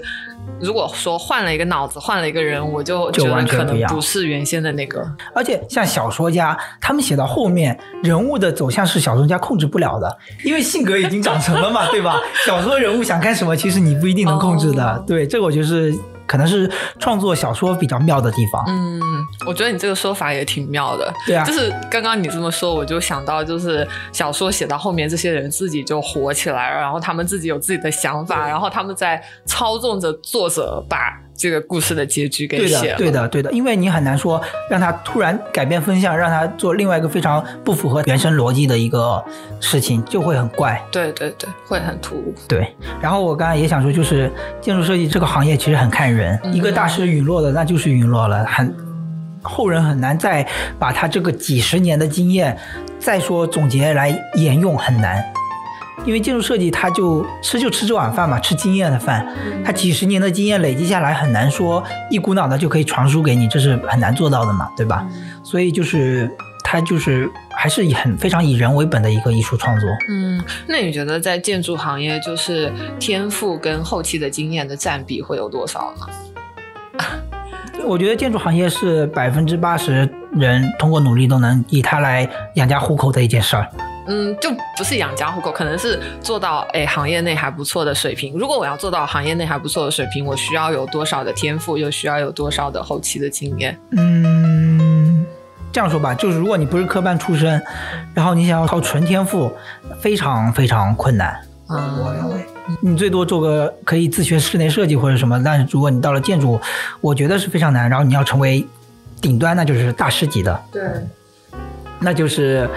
如果说换了一个脑子，换了一个人，我就就觉得可能不是原先的那个。而且像小说家，他们写到后面，人物的走向是小说家控制不了的，因为性格已经长成了嘛，对吧？小说人物想干什么，其实你不一定能控制的。哦对，这个我觉得是可能是创作小说比较妙的地方。嗯，我觉得你这个说法也挺妙的。对啊就是刚刚你这么说，我就想到，就是小说写到后面，这些人自己就火起来了，然后他们自己有自己的想法，然后他们在操纵着作者把这个故事的结局给对的，写了。对的，对的，因为你很难说让他突然改变风向，让他做另外一个非常不符合原生逻辑的一个事情，就会很怪。对对对，会很突兀。对，然后我刚才也想说，就是建筑设计这个行业其实很看人，嗯一个大师陨落了，那就是陨落了，很后人很难再把他这个几十年的经验再说总结来沿用，很难。因为建筑设计，它就吃就吃这碗饭嘛，吃经验的饭，它几十年的经验累积下来，很难说一股脑的就可以传输给你，这是很难做到的嘛，对吧？所以就是它就是还是以很非常以人为本的一个艺术创作。嗯，那你觉得在建筑行业，就是天赋跟后期的经验的占比会有多少呢？我觉得建筑行业是百分之八十人通过努力都能以它来养家糊口的一件事儿。嗯，就不是养家糊口，可能是做到哎行业内还不错的水平。如果我要做到行业内还不错的水平，我需要有多少的天赋，又需要有多少的后期的经验？嗯，这样说吧，就是如果你不是科班出身，然后你想要靠纯天赋，非常非常困难。嗯，你最多做个可以自学室内设计或者什么，但是如果你到了建筑，我觉得是非常难。然后你要成为顶端，那就是大师级的。对，那就是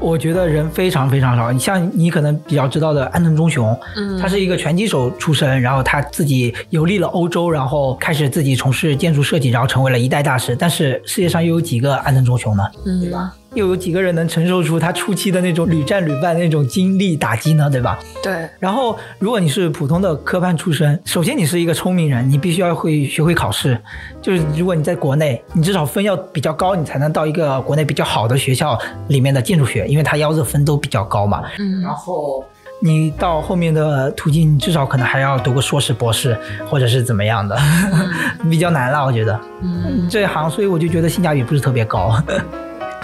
我觉得人非常非常少。你像你可能比较知道的安藤忠雄，嗯他是一个拳击手出身，然后他自己游历了欧洲，然后开始自己从事建筑设计，然后成为了一代大师。但是世界上又有几个安藤忠雄呢？嗯，对吧？又有几个人能承受出他初期的那种屡战屡败那种经历打击呢？对吧？对，然后，如果你是普通的科班出身，首先你是一个聪明人，你必须要会学会考试。就是如果你在国内，你至少分要比较高，你才能到一个国内比较好的学校里面的建筑学，因为它要的分都比较高嘛。嗯然后你到后面的途径，你至少可能还要读个硕士、博士，或者是怎么样的，比较难了，我觉得。嗯，这行，所以我就觉得性价比不是特别高。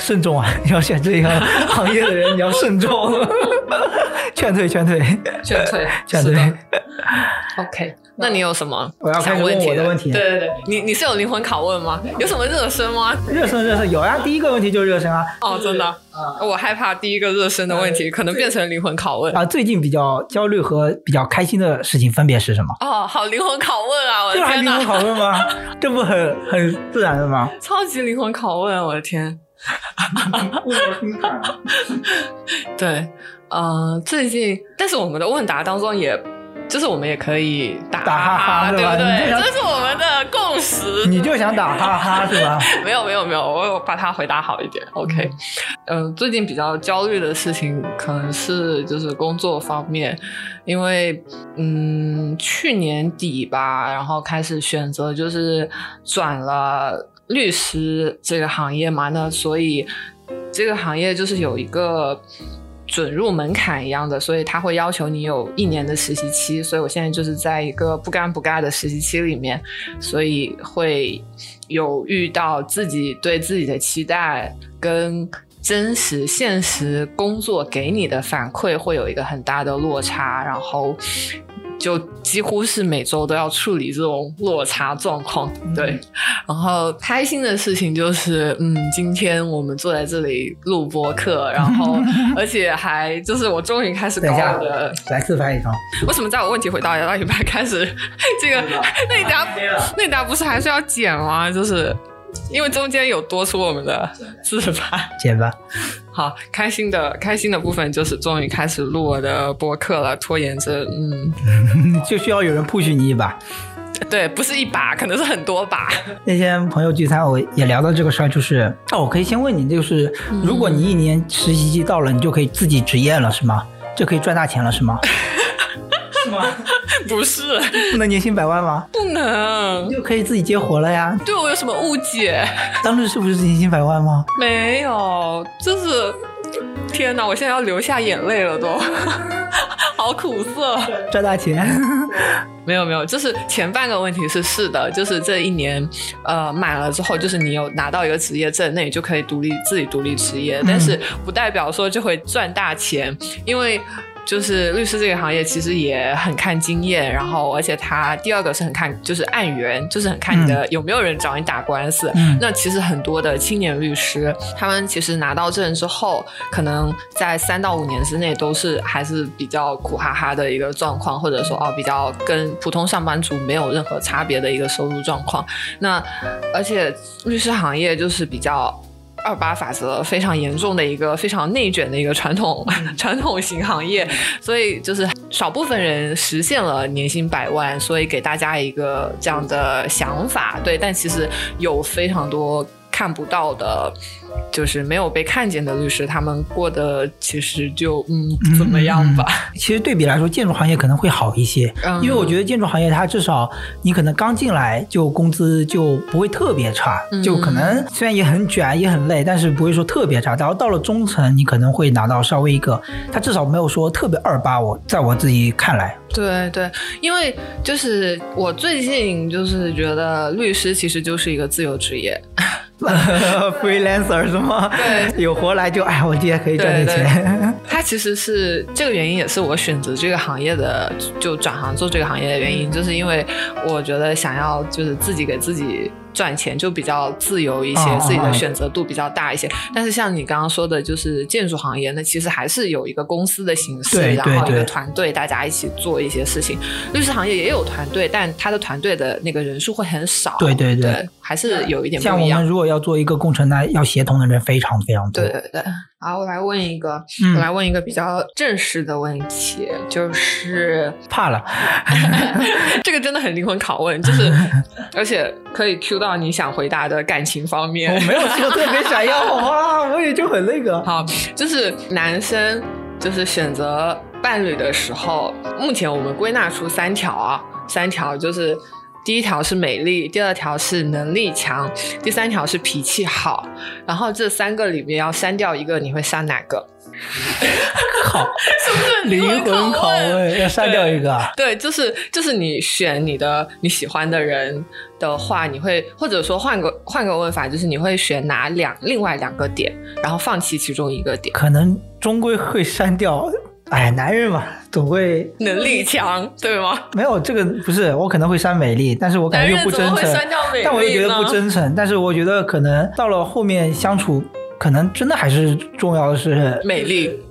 慎重啊！你要选这个行业的人，你要慎重。劝退，劝退。劝退，劝退。OK，那你有什么我要开始问我的问题对对对，你你是有灵魂拷问吗？有什么热身吗？热身，热身有呀。第一个问题就是热身啊。哦，真的，我害怕第一个热身的问题可能变成灵魂拷问。啊，最近比较焦虑和比较开心的事情分别是什么？哦，好灵魂拷问啊！我的这还天哪，灵魂拷问吗？这不很很自然的吗？超级灵魂拷问，我的天。对，呃，最近，但是我们的问答当中也。就是我们也可以打打哈哈对不对？这是我们的共识。你就想打哈哈是吧？没有没有没有，我有把它回答好一点。OK，嗯、最近比较焦虑的事情可能是就是工作方面，因为嗯去年底吧，然后开始选择就是转了律师这个行业嘛，那所以这个行业就是有一个。准入门槛一样的，所以他会要求你有一年的实习期，所以我现在就是在一个不干不尬的实习期里面，所以会有遇到自己对自己的期待跟真实现实工作给你的反馈会有一个很大的落差，然后就几乎是每周都要处理这种落差状况。对，然后开心的事情就是，嗯，今天我们坐在这里录播客，然后 而且还就是我终于开始搞等一下我的。来自拍一张。为什么在我问题回答到一半开始 这个？那你等下那你等下不是还是要剪吗？就是因为中间有多出我们的自拍。剪吧。好，开心的开心的部分就是终于开始录我的播客了，拖延症，嗯，就需要有人 push 你一把。对，不是一把，可能是很多把。那天朋友聚餐，我也聊到这个事儿，就是哦，我可以先问你，就是如果你一年实习期到了，你就可以自己职业了，是吗？就可以赚大钱了，是吗？是吗？不是，不能年薪百万吗？不能，就可以自己接活了呀。对我有什么误解？当时是不是年薪百万吗？没有，就是天哪，我现在要流下眼泪了，都 好苦涩。赚大钱。没有没有，就是前半个问题是是的，就是这一年，呃，满了之后，就是你有拿到一个职业证，那你就可以独立自己独立职业，但是不代表说就会赚大钱，因为。就是律师这个行业其实也很看经验，然后而且他第二个是很看就是案源，就是很看你的有没有人找你打官司。那其实很多的青年律师，他们其实拿到证之后，可能在三到五年之内都是还是比较苦哈哈的一个状况，或者说哦比较跟普通上班族没有任何差别的一个收入状况。那而且律师行业就是比较。二八法则非常严重的一个非常内卷的一个传统 传统型行业，所以就是少部分人实现了年薪百万，所以给大家一个这样的想法，对，但其实有非常多看不到的。就是没有被看见的律师，他们过得其实就嗯怎么样吧？其实对比来说，建筑行业可能会好一些，因为我觉得建筑行业它至少你可能刚进来就工资就不会特别差，就可能虽然也很卷也很累，但是不会说特别差。然后到了中层，你可能会拿到稍微一个，他至少没有说特别二八。我在我自己看来，对对，因为就是我最近就是觉得律师其实就是一个自由职业。freelancer 是吗？对，有活来就哎，我今天可以赚点钱。他其实是这个原因，也是我选择这个行业的，就转行做这个行业的原因，就是因为我觉得想要就是自己给自己。赚钱就比较自由一些，自己的选择度比较大一些。但是像你刚刚说的，就是建筑行业，那其实还是有一个公司的形式，然后一个团队，大家一起做一些事情。律师行业也有团队，但他的团队的那个人数会很少。对对对，还是有一点像我们如果要做一个工程，那要协同的人非常非常多。对对对。好，我来问一个，我来问一个比较正式的问题，就是怕了，这个真的很灵魂拷问，就是而且可以 Q 到你想回答的感情方面。我没有说特别想要，好吗？我也就很那个。好，就是男生就是选择伴侣的时候，目前我们归纳出三条啊，三条就是。第一条是美丽，第二条是能力强，第三条是脾气好。然后这三个里面要删掉一个，你会删哪个？好，是不是灵魂拷问？要删掉一个？对，就是就是你选你的你喜欢的人的话，你会或者说换个换个问法，就是你会选哪两另外两个点，然后放弃其中一个点？可能终归会删掉。哎，男人嘛，总会能力强，对吗？没有这个不是，我可能会删美丽，但是我感觉又不真诚。但我又觉得不真诚，但是我觉得可能到了后面相处，可能真的还是重要的是美丽。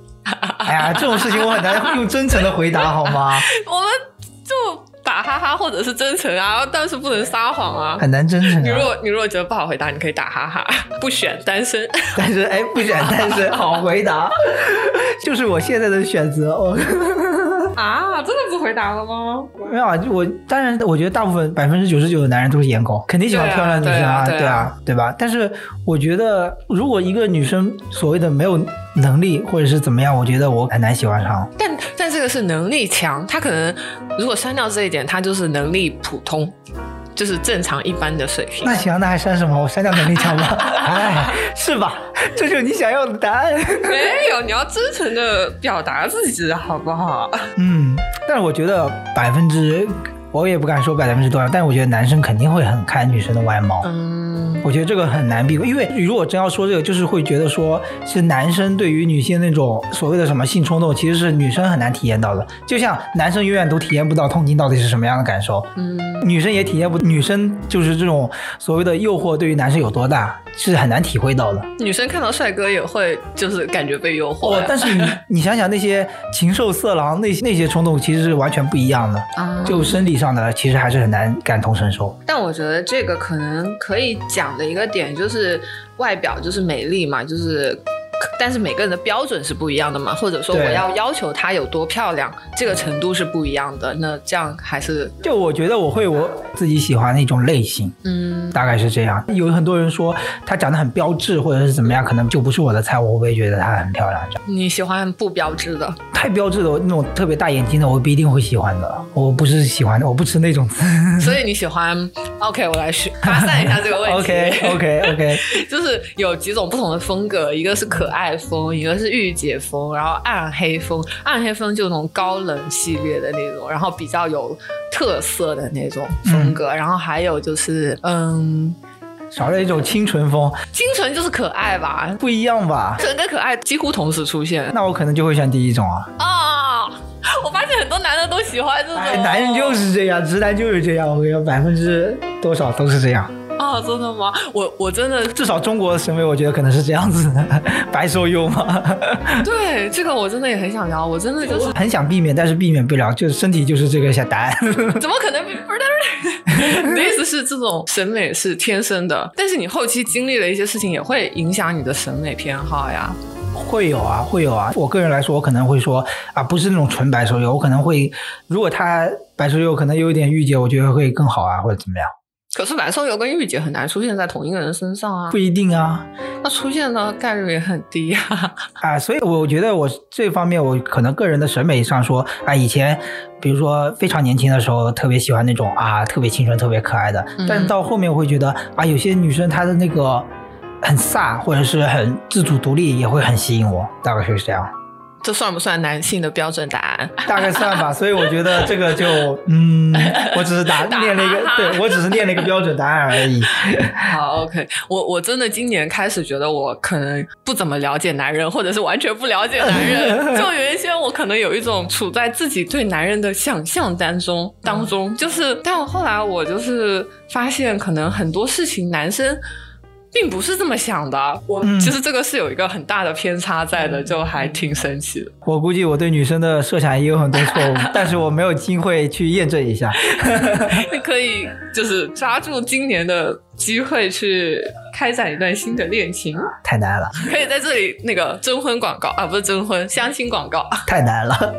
哎呀，这种事情我很难用真诚的回答，好吗？我们就。打哈哈或者是真诚啊，但是不能撒谎啊，很难真诚。你如果你如果觉得不好回答，你可以打哈哈，不选单身。单身哎，不选单身，好回答，就是我现在的选择。哦。啊，真的不回答了吗？没有啊，我当然我觉得大部分百分之九十九的男人都是颜狗，肯定喜欢漂亮女生啊，对啊，对吧？但是我觉得如果一个女生所谓的没有能力或者是怎么样，我觉得我很难喜欢上。但但这个是能力强，他可能如果删掉这一点，他就是能力普通。就是正常一般的水平。那行，那还删什么？我删掉能力强吗？哎，是吧？这就是你想要的答案。没有，你要真诚的表达自己，好不好？嗯，但是我觉得百分之。我也不敢说百分之多少，但我觉得男生肯定会很看女生的外貌。嗯，我觉得这个很难避免，因为如果真要说这个，就是会觉得说，是男生对于女性那种所谓的什么性冲动，其实是女生很难体验到的。就像男生永远都体验不到痛经到底是什么样的感受，嗯，女生也体验不，女生就是这种所谓的诱惑对于男生有多大，是很难体会到的。女生看到帅哥也会就是感觉被诱惑。哦，但是你 你想想那些禽兽色狼那些那些冲动，其实是完全不一样的。啊，就生理。上的其实还是很难感同身受，但我觉得这个可能可以讲的一个点就是外表就是美丽嘛，就是但是每个人的标准是不一样的嘛，或者说我要要求她有多漂亮，这个程度是不一样的。那这样还是就我觉得我会我自己喜欢的一种类型，嗯，大概是这样。有很多人说她长得很标致或者是怎么样，可能就不是我的菜，我会不会觉得她很漂亮？你喜欢不标志的？太标致的那种特别大眼睛的，我不一定会喜欢的。我不是喜欢的，我不吃那种。所以你喜欢？OK，我来去发散一下这个问题。OK OK OK，就是有几种不同的风格，一个是可爱风，一个是御姐风，然后暗黑风。暗黑风就那种高冷系列的那种，然后比较有特色的那种风格。然后还有就是，嗯，少了一种清纯风，清纯就是可爱吧，不一样吧？纯跟可爱几乎同时出现那我可能就会选第一种啊。啊。我发现很多男的都喜欢这种，哎，男人就是这样，直男就是这样，我跟你说，百分之多少都是这样。啊，真的吗？我我真的至少中国的审美，我觉得可能是这样子的，白瘦幼嘛。对这个我真的也很想聊，我真的就是很想避免，但是避免不了，就是身体就是这个下答案。怎么可能不是？你的意思是这种审美是天生的，但是你后期经历了一些事情，也会影响你的审美偏好呀。会有啊，会有啊。我个人来说，我可能会说啊，不是那种纯白瘦幼，我可能会，如果他白瘦幼可能有一点御姐，我觉得会更好啊，或者怎么样。可是白瘦幼跟御姐很难出现在同一个人身上啊不，一定啊那出现的概率也很低啊。啊，所以我觉得我这方面，我可能个人的审美上说啊，以前比如说非常年轻的时候，特别喜欢那种啊特别青春、特别可爱的，嗯但是到后面我会觉得啊，有些女生她的那个很飒或者是很自主独立，也会很吸引我，大概是这样。这算不算男性的标准答案？大概算吧，所以我觉得这个就，嗯，我只是答 念了一个，对我只是念了一个标准答案而已。好，OK，我我真的今年开始觉得我可能不怎么了解男人，或者是完全不了解男人。就原先我可能有一种处在自己对男人的想象当中当中，就是，但我后来我就是发现，可能很多事情男生。并不是这么想的，我、嗯其实这个是有一个很大的偏差在的，就还挺神奇的。我估计我对女生的设想也有很多错误，但是我没有机会去验证一下。你可以就是抓住今年的机会去开展一段新的恋情，太难了，可以在这里那个征婚广告啊，不是征婚，相亲广告。太难了。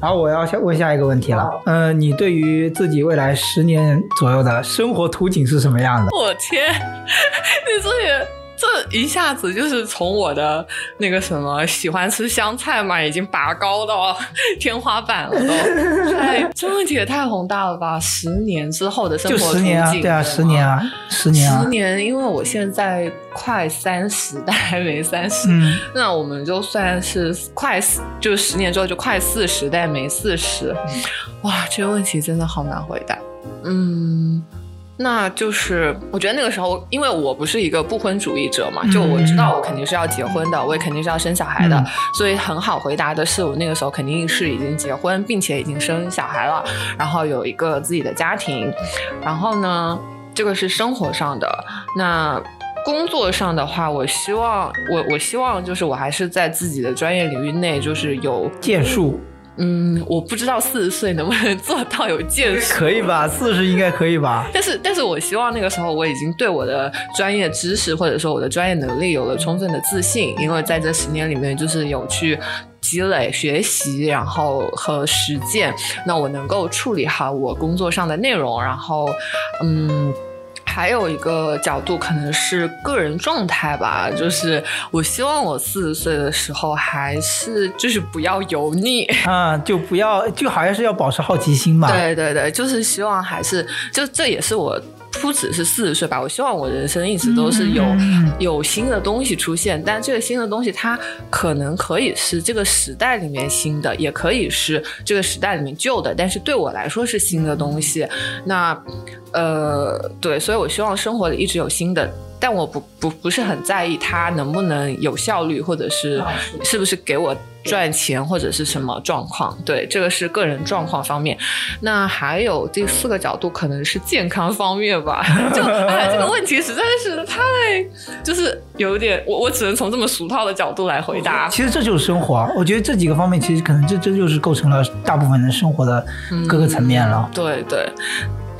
然后我要下问下一个问题了，嗯、你对于自己未来十年左右的生活图景是什么样的？我天，你这也这一下子就是从我的那个什么喜欢吃香菜嘛，已经拔高到天花板了都。太这问题也太宏大了吧！十年之后的生就活十年啊，对啊，十年。啊，十年啊十，年，因为我现在快三十，但还没三十，嗯，那我们就算是快四，就是十年之后就快四十，但没四十。哇，这个问题真的好难回答。嗯，那就是我觉得那个时候，因为我不是一个不婚主义者嘛，就我知道我肯定是要结婚的，我也肯定是要生小孩的，嗯。所以很好回答的是，我那个时候肯定是已经结婚，并且已经生小孩了，然后有一个自己的家庭，然后呢，这个是生活上的。那工作上的话，我希望我我希望就是我还是在自己的专业领域内，就是有建树嗯，我不知道四十岁能不能做到有见识。可以吧？四十应该可以吧？但是，但是我希望那个时候我已经对我的专业知识或者说我的专业能力有了充分的自信，因为在这十年里面就是有去积累、学习，然后和实践，那我能够处理好我工作上的内容，然后，嗯。还有一个角度可能是个人状态吧，就是我希望我四十岁的时候还是就是不要油腻，啊、就不要，就好像是要保持好奇心嘛。对对对，就是希望还是，就这也是我不只是四十岁吧，我希望我人生一直都是有、嗯有新的东西出现，但这个新的东西它可能可以是这个时代里面新的，也可以是这个时代里面旧的，但是对我来说是新的东西。那呃，对，所以我希望生活里一直有新的。但我不不不是很在意它能不能有效率，或者是是不是给我赚钱，或者是什么状况。对，这个是个人状况方面。那还有第四个角度，可能是健康方面吧。就哎，这个问题实在是太，就是有点，我我只能从这么俗套的角度来回答。其实这就是生活啊，我觉得这几个方面，其实可能这这就是构成了大部分人生活的各个层面了。对对，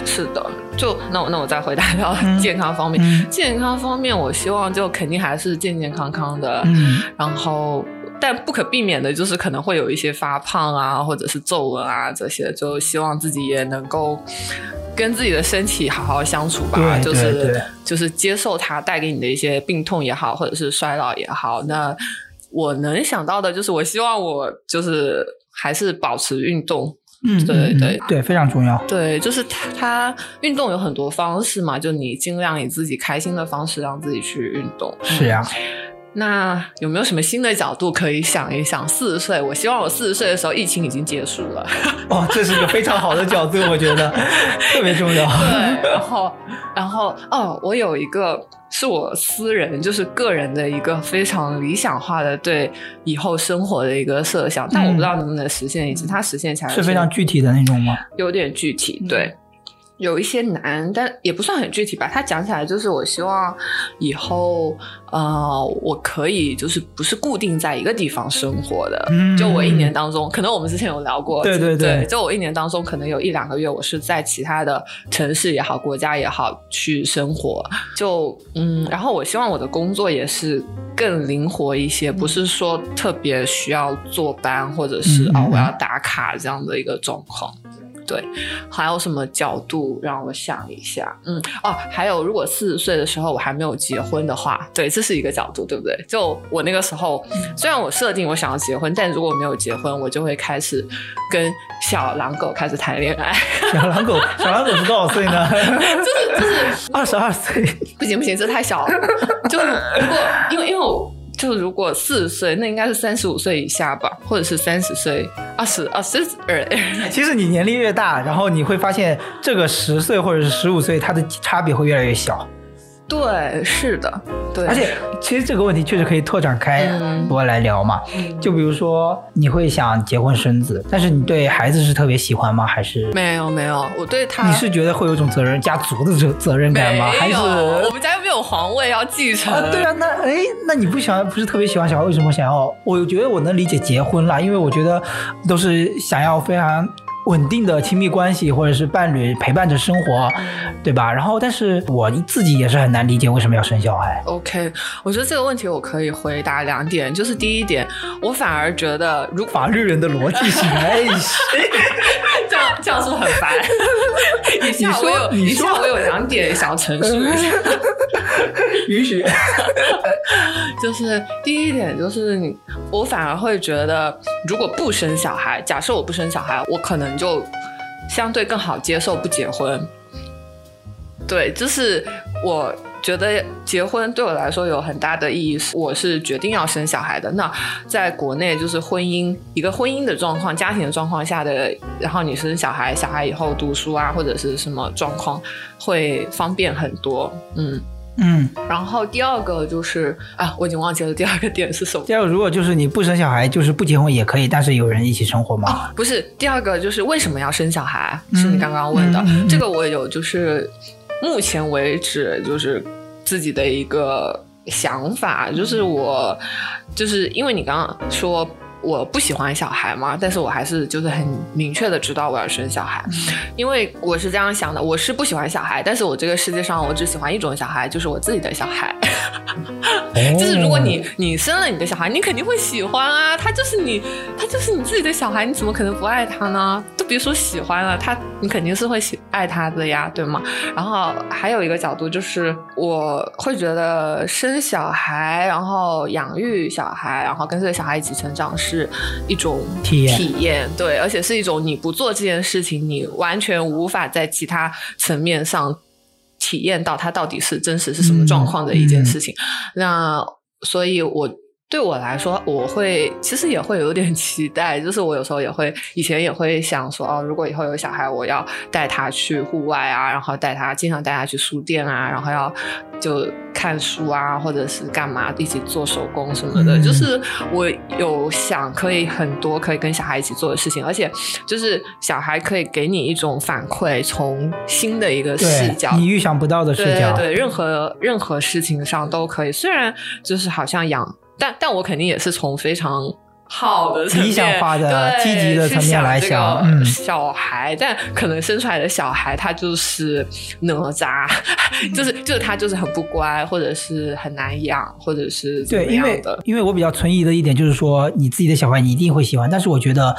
是的，就那我那我再回答到嗯健康方面，嗯健康方面我希望就肯定还是健健康康的，嗯然后。但不可避免的就是可能会有一些发胖啊，或者是皱纹啊这些，就希望自己也能够跟自己的身体好好相处吧，就是就是接受它带给你的一些病痛也好，或者是衰老也好。那我能想到的就是，我希望我就是还是保持运动，嗯，对嗯对对，非常重要。对，就是它它运动有很多方式嘛，就你尽量以自己开心的方式让自己去运动。是呀、那有没有什么新的角度可以想一想？四十岁，我希望我四十岁的时候疫情已经结束了。哦，这是一个非常好的角度，我觉得 特别重要。对，然后，然后，哦，我有一个是我私人，就是个人的一个非常理想化的对以后生活的一个设想，但我不知道能不能实现，以及它实现起来是非常具体的那种吗？有点具体，对。有一些难，但也不算很具体吧。他讲起来就是，我希望以后，呃，我可以就是不是固定在一个地方生活的。嗯就我一年当中，可能我们之前有聊过，对对对对，就我一年当中可能有一两个月，我是在其他的城市也好，国家也好去生活。就嗯，然后我希望我的工作也是更灵活一些，不是说特别需要坐班或者是啊嗯哦我要打卡这样的一个状况。对，还有什么角度让我想一下？嗯，哦，还有，如果四十岁的时候我还没有结婚的话，对，这是一个角度，对不对？就我那个时候，虽然我设定我想要结婚，但如果我没有结婚，我就会开始跟小狼狗开始谈恋爱。小狼狗，小狼狗是多少岁呢？就是就是二十二岁。不行不行，这太小了。就是如果因为因为我就如果四十岁，那应该是三十五岁以下吧，或者是三十岁、二十二十二。其实你年龄越大，然后你会发现这个十岁或者是十五岁，它的差别会越来越小。对，是的，对，而且，其实这个问题确实可以拓展开嗯多来聊嘛。就比如说，你会想结婚生子，但是你对孩子是特别喜欢吗？还是没有没有，我对他你是觉得会有一种责任家族的责责任感吗？还是我们家又没有皇位要继承。啊，对啊，那哎，那你不喜欢，不是特别喜欢小孩，为什么想要？我觉得我能理解结婚啦，因为我觉得都是想要非常稳定的亲密关系，或者是伴侣陪伴着生活，对吧？然后，但是我自己也是很难理解为什么要生小孩。OK，我觉得这个问题我可以回答两点，就是第一点，我反而觉得如果法律人的逻辑性，哎，这样这样是不是很烦？以下我有你下我有两点想要陈述一下。允许。就是第一点，就是你，我反而会觉得，如果不生小孩，假设我不生小孩，我可能就相对更好接受不结婚。对，就是我觉得结婚对我来说有很大的意义，我是决定要生小孩的。那在国内，就是婚姻一个婚姻的状况、家庭的状况下的，然后你生小孩，小孩以后读书啊，或者是什么状况，会方便很多。嗯。嗯，然后第二个就是啊，我已经忘记了第二个点是什么。第二个，如果就是你不生小孩，就是不结婚也可以，但是有人一起生活吗？哦，不是，第二个就是为什么要生小孩？是你刚刚问的，嗯嗯嗯这个我有，就是目前为止就是自己的一个想法，就是我就是因为你刚刚说。我不喜欢小孩嘛，但是我还是就是很明确的知道我要生小孩，因为我是这样想的，我是不喜欢小孩，但是我这个世界上我只喜欢一种小孩，就是我自己的小孩。就是如果你你生了你的小孩，你肯定会喜欢啊，他就是你，他就是你自己的小孩，你怎么可能不爱他呢？都别说喜欢了，他你肯定是会喜爱他的呀，对吗？然后还有一个角度就是，我会觉得生小孩，然后养育小孩，然后跟这个小孩一起成长是一种体验。体验，对，而且是一种你不做这件事情，你完全无法在其他层面上体验到它到底是真实是什么状况的一件事情。那所以，我对我来说，我会其实也会有点 期待，就是我有时候也会，以前也会想说，哦，如果以后有小孩，我要带他去户外啊，然后带他经常带他去书店啊，然后要就看书啊，或者是干嘛，一起做手工什么的。嗯就是我有想可以很多可以跟小孩一起做的事情，而且就是小孩可以给你一种反馈，从新的一个视角，你预想不到的视角，对对对，任何任何事情上都可以。虽然就是好像养，但但我肯定也是从非常好的理想化的对积极的层面来去想小孩，但可能生出来的小孩他就是哪吒，就是就是他就是很不乖，或者是很难养，或者是怎对，么因为样的。因为我比较存疑的一点就是说，你自己的小孩你一定会喜欢，但是我觉得。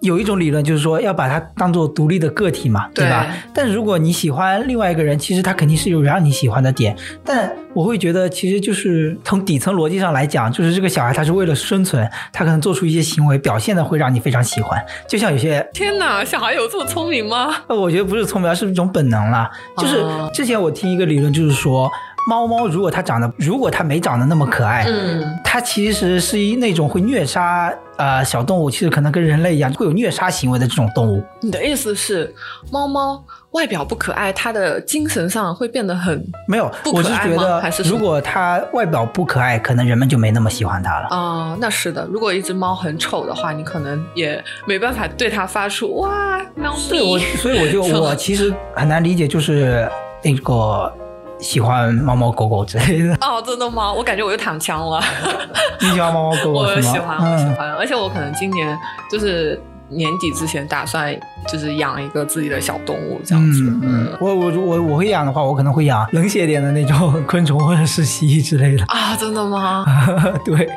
有一种理论就是说，要把它当做独立的个体嘛，对吧？对但如果你喜欢另外一个人，其实他肯定是有让你喜欢的点。但我会觉得，其实就是从底层逻辑上来讲，就是这个小孩他是为了生存，他可能做出一些行为，表现的会让你非常喜欢。就像有些天哪，小孩有这么聪明吗？呃，我觉得不是聪明，而是一种本能啦。就是哦之前我听一个理论，就是说，猫猫如果它长得，如果它没长得那么可爱，嗯，它其实是一那种会虐杀呃小动物，其实可能跟人类一样会有虐杀行为的这种动物。你的意思是猫猫外表不可爱，它的精神上会变得很没有，我是觉得如果它外表不可爱，可能人们就没那么喜欢它了。啊、那是的。如果一只猫很丑的话，你可能也没办法对它发出哇喵对我，所以我就我其实很难理解，就是那个喜欢猫猫狗狗之类的。哦，真的吗？我感觉我又躺枪了。你喜欢猫猫狗狗我？喜欢，我喜嗯，欢，而且我可能今年就是年底之前打算就是养一个自己的小动物这样子。嗯嗯，我我我我会养的话，我可能会养冷血点的那种昆虫或者是蜥蜴之类的。啊，真的吗？对，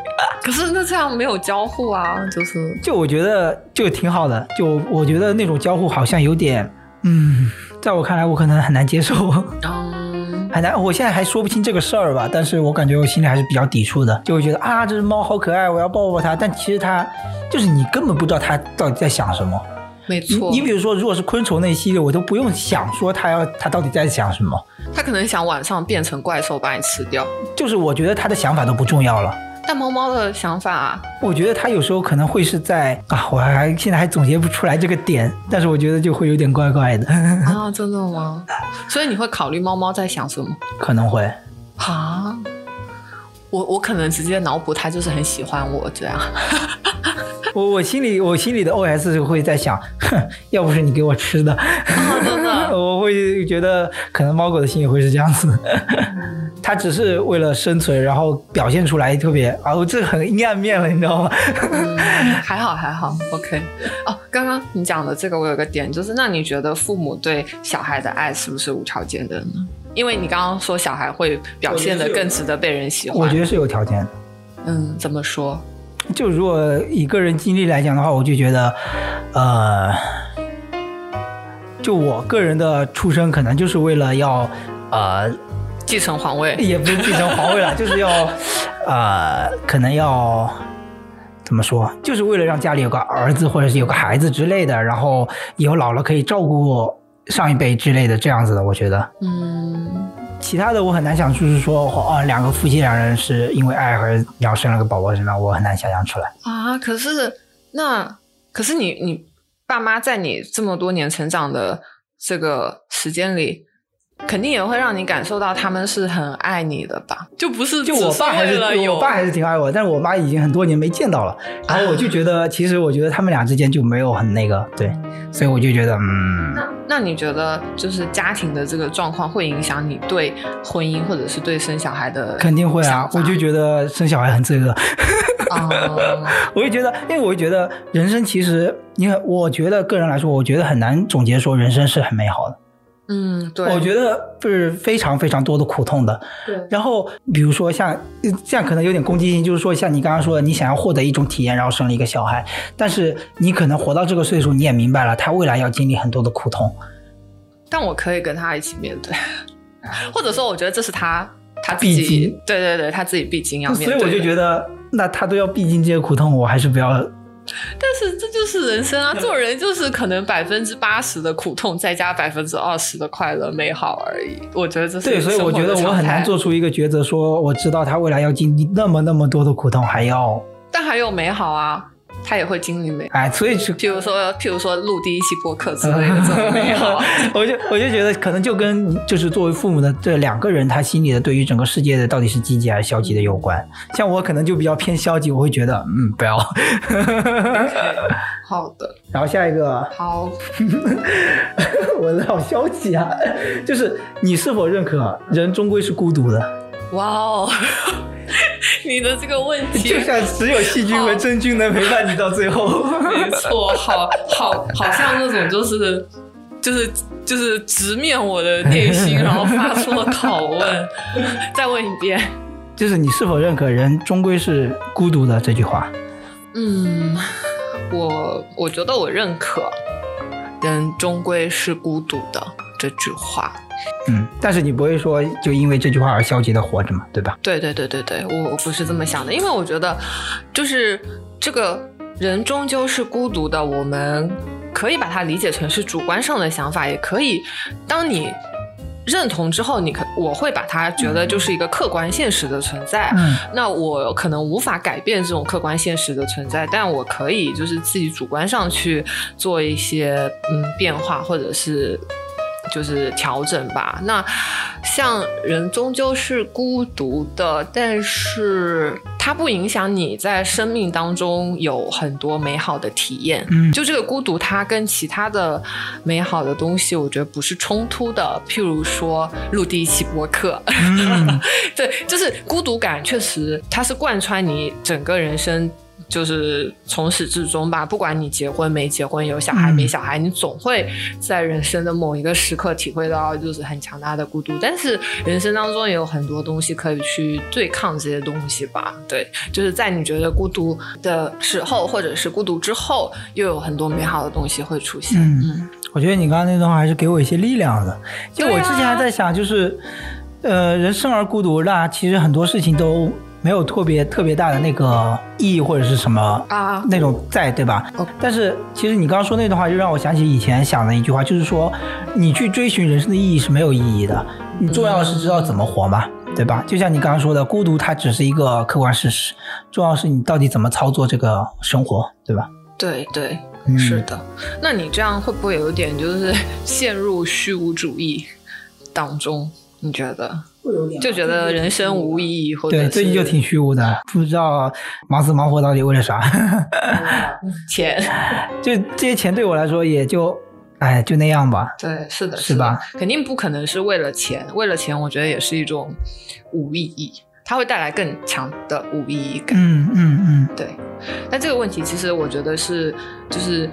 可是那这样没有交互啊，就是就我觉得就挺好的，就我觉得那种交互好像有点，嗯，在我看来我可能很难接受，嗯，很难。我现在还说不清这个事儿吧，但是我感觉我心里还是比较抵触的，就会觉得啊，这只猫好可爱，我要抱抱它。但其实它就是你根本不知道它到底在想什么。没错。你比如说，如果是昆虫那一系列，我都不用想说它要它到底在想什么，它可能想晚上变成怪兽把你吃掉，就是我觉得它的想法都不重要了。但猫猫的想法、啊，我觉得他有时候可能会是在啊，我还现在还总结不出来这个点，但是我觉得就会有点怪怪的，啊，真的吗？所以你会考虑猫猫在想什么？可能会。啊，我我可能直接脑补他就是很喜欢我这样。我我心里我心里的 OS 就会在想，哼，要不是你给我吃的，啊，真的。我会觉得可能猫狗的心也会是这样子。它只是为了生存，然后表现出来特别啊，我这很阴暗面了，你知道吗？嗯，还好还好，OK。哦，刚刚你讲的这个，我有个点，就是那你觉得父母对小孩的爱是不是无条件的呢？因为你刚刚说小孩会表现的更值得被人喜欢，我觉得是有条件的。嗯，怎么说？就如果以个人经历来讲的话，我就觉得，呃，就我个人的出生可能就是为了要，呃，继承皇位，也不是继承皇位了，就是要，呃，可能要怎么说，就是为了让家里有个儿子或者是有个孩子之类的，然后以后老了可以照顾上一辈之类的这样子的，我觉得。嗯，其他的我很难想就，是说哦，两个夫妻两人是因为爱而然后生了个宝宝什么，我很难想象出来。啊，可是那可是你你爸妈在你这么多年成长的这个时间里。肯定也会让你感受到他们是很爱你的吧？就不是就我爸还是我爸还是挺爱我，但是我妈已经很多年没见到了，然后我就觉得，其实我觉得他们俩之间就没有很那个，对，所以我就觉得，嗯，那那你觉得就是家庭的这个状况会影响你对婚姻或者是对生小孩的肯定会啊我就觉得生小孩很罪恶，哦。我就觉得，因为我就觉得人生其实，因为，我觉得个人来说，我觉得很难总结说人生是很美好的，嗯，对，我觉得是非常非常多的苦痛的，对然后比如说像这样可能有点攻击性，就是说像你刚刚说的，你想要获得一种体验，然后生了一个小孩，但是你可能活到这个岁数，你也明白了他未来要经历很多的苦痛。但我可以跟他一起面对，或者说我觉得这是他他自必己经，对对对，他自己必经要面对。所以我就觉得，那他都要必经这些苦痛，我还是不要。但是这就是人生啊，做人就是可能百分之八十的苦痛，再加百分之二十的快乐美好而已。我觉得这是对，所以我觉得我很难做出一个抉择，说我知道他未来要经历那么那么多的苦痛，还要但还有美好啊，他也会经历美。哎，所以就。譬如说，譬如说录第一期播客之类的这种 美好啊，我就我就觉得，可能就跟就是作为父母的这两个人，他心里的对于整个世界的到底是积极还是消极的有关。像我可能就比较偏消极，我会觉得嗯不要。好的，然后下一个，好，我的好消极啊，就是你是否认可人终归是孤独的？哇哦，你的这个问题，就像只有细菌和真菌能陪伴你到最后。没错，好好好像那种就是就是就是直面我的内心，然后发出了拷问。再问一遍，就是你是否认可人终归是孤独的这句话？嗯，我我觉得我认可人终归是孤独的这句话。嗯，但是你不会说就因为这句话而消极的活着嘛，对吧？对对对对对，我我不是这么想的，因为我觉得就是这个人终究是孤独的，我们可以把它理解成是主观上的想法，也可以当你认同之后，你可我会把它觉得就是一个客观现实的存在。嗯那我可能无法改变这种客观现实的存在，但我可以就是自己主观上去做一些嗯变化，或者是就是调整吧。那像人终究是孤独的，但是它不影响你在生命当中有很多美好的体验。嗯就这个孤独，它跟其他的美好的东西，我觉得不是冲突的。譬如说录第一期播客，嗯 对，就是孤独感，确实它是贯穿你整个人生。就是从始至终吧，不管你结婚没结婚，有小孩嗯没小孩，你总会在人生的某一个时刻体会到就是很强大的孤独。但是人生当中也有很多东西可以去对抗这些东西吧。对，就是在你觉得孤独的时候，或者是孤独之后，又有很多美好的东西会出现。嗯嗯我觉得你刚刚那段话还是给我一些力量的。就我之前还在想，就是，呃，人生而孤独，那其实很多事情都没有特别特别大的那个意义或者是什么啊，那种在，对吧哦？但是其实你刚刚说那段话，就让我想起以前想的一句话，就是说，你去追寻人生的意义是没有意义的，你重要的是知道怎么活嘛，对吧？就像你刚刚说的，孤独它只是一个客观事实，重要是你到底怎么操作这个生活，对吧？对对，嗯是的。那你这样会不会有点就是陷入虚无主义当中？你觉得会有点就觉得人生无意义，或者对，是最近就挺虚无的，不知道忙死忙活到底为了啥。钱。就这些钱对我来说也就，哎，就那样吧。对，是的，是吧的？肯定不可能是为了钱，为了钱，我觉得也是一种无意义，它会带来更强的无意义感。嗯嗯嗯，对，但这个问题其实我觉得是就是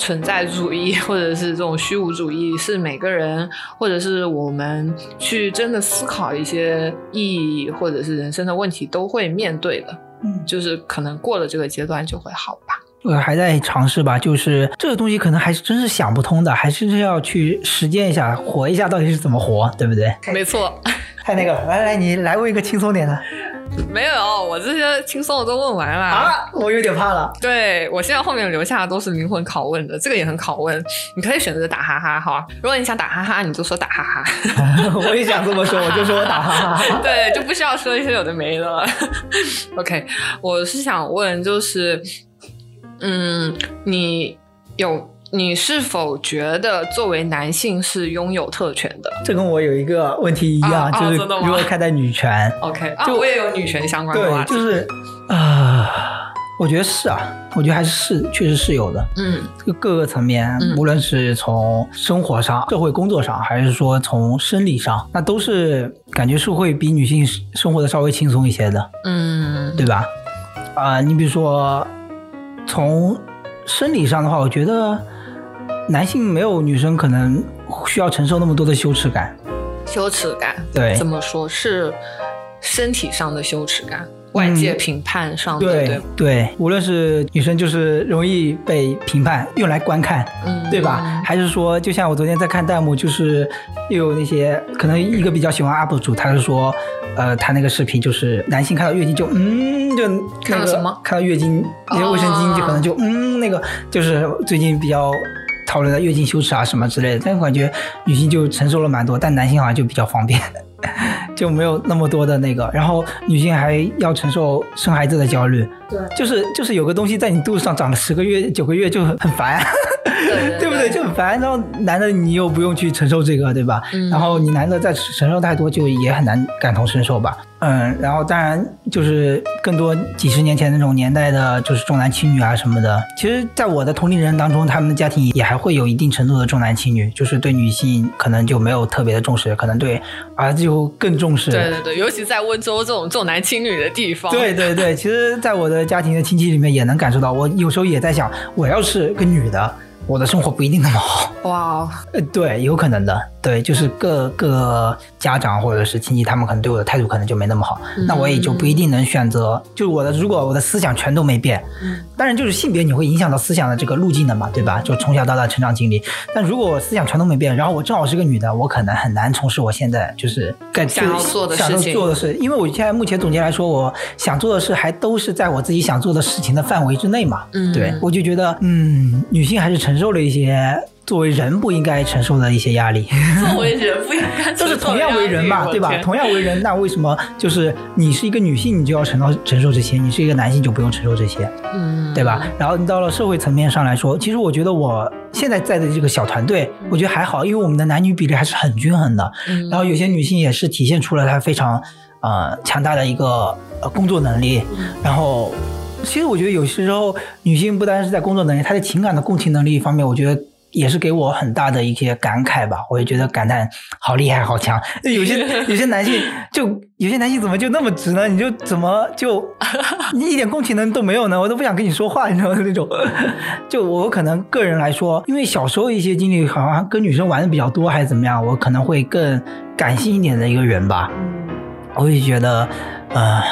存在主义或者是这种虚无主义，是每个人或者是我们去真的思考一些意义或者是人生的问题都会面对的。嗯就是可能过了这个阶段就会好吧。我还在尝试吧，就是这个东西可能还是真是想不通的，还是要去实践一下，活一下到底是怎么活，对不对？没错，太那个了，来来，你来问一个轻松点的 没有，我这些轻松的都问完了。啊，我有点怕了。对我现在后面留下的都是灵魂拷问的，这个也很拷问。你可以选择打哈哈，好啊。如果你想打哈哈，你就说打哈哈。我也想这么说，我就说我打哈哈。对，就不需要说一些有的没的了。OK，我是想问，就是，嗯，你有你是否觉得作为男性是拥有特权的这跟我有一个问题一样，就是如何看待女权。？OK，啊，就我也有女权相关的话对，题。就是啊、我觉得是啊，我觉得还是是，确实是有的。嗯这个各个层面，嗯无论是从生活上、社会工作上，还是说从生理上，那都是感觉是会比女性生活的稍微轻松一些的，嗯对吧？啊、你比如说从生理上的话，我觉得男性没有女生可能需要承受那么多的羞耻感。羞耻感，对怎么说是身体上的羞耻感，外界评判上的，对对对，无论是女生就是容易被评判用来观看，嗯对吧？还是说，就像我昨天在看弹幕，就是又有那些可能一个比较喜欢 UP 主，他是说，呃，他那个视频就是男性看到月经就嗯，就那个看到什么看到月经那些卫生巾就可能就嗯，那个就是最近比较。讨论的月经羞耻啊什么之类的，但我感觉女性就承受了蛮多，但男性好像就比较方便，就没有那么多的那个。然后女性还要承受生孩子的焦虑，对就是就是有个东西在你肚子上长了十个月九个月就很很烦，对 对不对？就很烦然后男的你又不用去承受这个，对吧？嗯然后你男的再承受太多，就也很难感同身受吧。嗯，然后当然就是更多几十年前那种年代的，就是重男轻女啊什么的。其实，在我的同龄人当中，他们的家庭也还会有一定程度的重男轻女，就是对女性可能就没有特别的重视，可能对儿子就更重视。对对对，尤其在温州这种重男轻女的地方，对对对，其实，在我的家庭的亲戚里面也能感受到，我有时候也在想，我要是个女的，我的生活不一定那么好。哇，呃，对，有可能的，对，就是各个家长或者是亲戚，他们可能对我的态度可能就没那么好，那我也就不一定能选择。就是我的，如果我的思想全都没变，嗯当然就是性别你会影响到思想的这个路径的嘛，对吧？就从小到大成长经历。但如果我思想全都没变，然后我正好是个女的，我可能很难从事我现在就是该想要做的想要事情做的事，因为我现在目前总结来说，我想做的事还都是在我自己想做的事情的范围之内嘛。嗯对，我就觉得，嗯，女性还是承受了一些作为人不应该承受的一些压力。作为人不应该都是同样为人嘛，对吧？同样为人，那为什么就是你是一个女性，你就要承受承受这些；你是一个男性就不用承受这些，嗯，对吧？然后你到了社会层面上来说，其实我觉得我现在在的这个小团队，我觉得还好，因为我们的男女比例还是很均衡的。嗯然后有些女性也是体现出了她非常呃强大的一个呃工作能力，然后。其实我觉得有些时候，女性不单是在工作能力，她在情感的共情能力方面，我觉得也是给我很大的一些感慨吧。我也觉得感叹好厉害，好强。有些有些男性就有些男性怎么就那么直呢？你就怎么就 你一点共情能力都没有呢？我都不想跟你说话，你知道吗？那种。就我可能个人来说，因为小时候一些经历好像跟女生玩的比较多，还是怎么样，我可能会更感性一点的一个人吧。嗯我也觉得，呃，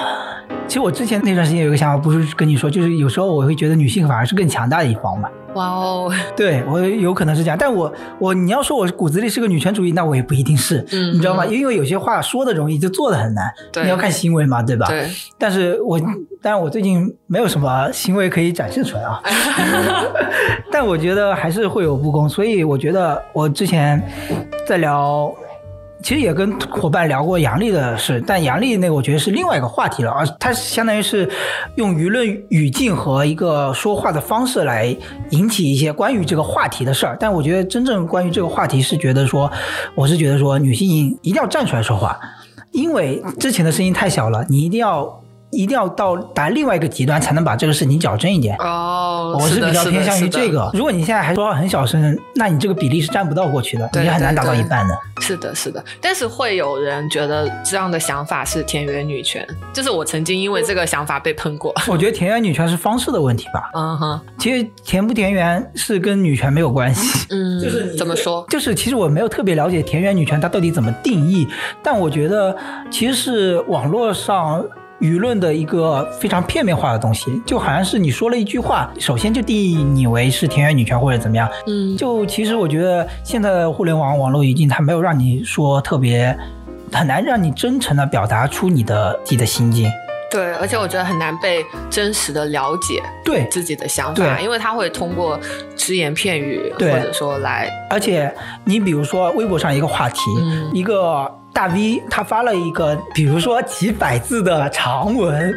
其实我之前那段时间有一个想法，不是跟你说，就是有时候我会觉得女性反而是更强大的一方嘛。哇哦，对我有可能是这样，但我我你要说我骨子里是个女权主义，那我也不一定是，嗯你知道吗？因为有些话说的容易，就做的很难，你要看行为嘛，对吧？对，但是我但是我最近没有什么行为可以展示出来啊，但我觉得还是会有不公，所以我觉得我之前在聊。其实也跟伙伴聊过杨笠的事，但杨笠那个我觉得是另外一个话题了，而他相当于是用舆论语境和一个说话的方式来引起一些关于这个话题的事儿。但我觉得真正关于这个话题是觉得说，我是觉得说女性一定要站出来说话，因为之前的声音太小了，你一定要一定要到达另外一个极端才能把这个事情矫正一点。哦，我是比较偏向于这。个。如果你现在还说话很小声，那你这个比例是占不到过去的，对你就很难达到一半的。是的，是的，但是会有人觉得这样的想法是田园女权，就是我曾经因为这个想法被喷过。我觉得田园女权是方式的问题吧。嗯哼，其实田不田园是跟女权没有关系。嗯，就是怎么说？就是其实我没有特别了解田园女权它到底怎么定义，但我觉得其实是网络上舆论的一个非常片面化的东西，就好像是你说了一句话，首先就定义你为是田园女权或者怎么样。嗯，就其实我觉得现在的互联网网络语境，它没有让你说特别。很难让你真诚的表达出你的自己的心境，对，而且我觉得很难被真实的了解对，自己的想法，因为他会通过只言片语或者说来，而且你比如说微博上一个话题，嗯。一个大 V 他发了一个，比如说几百字的长文，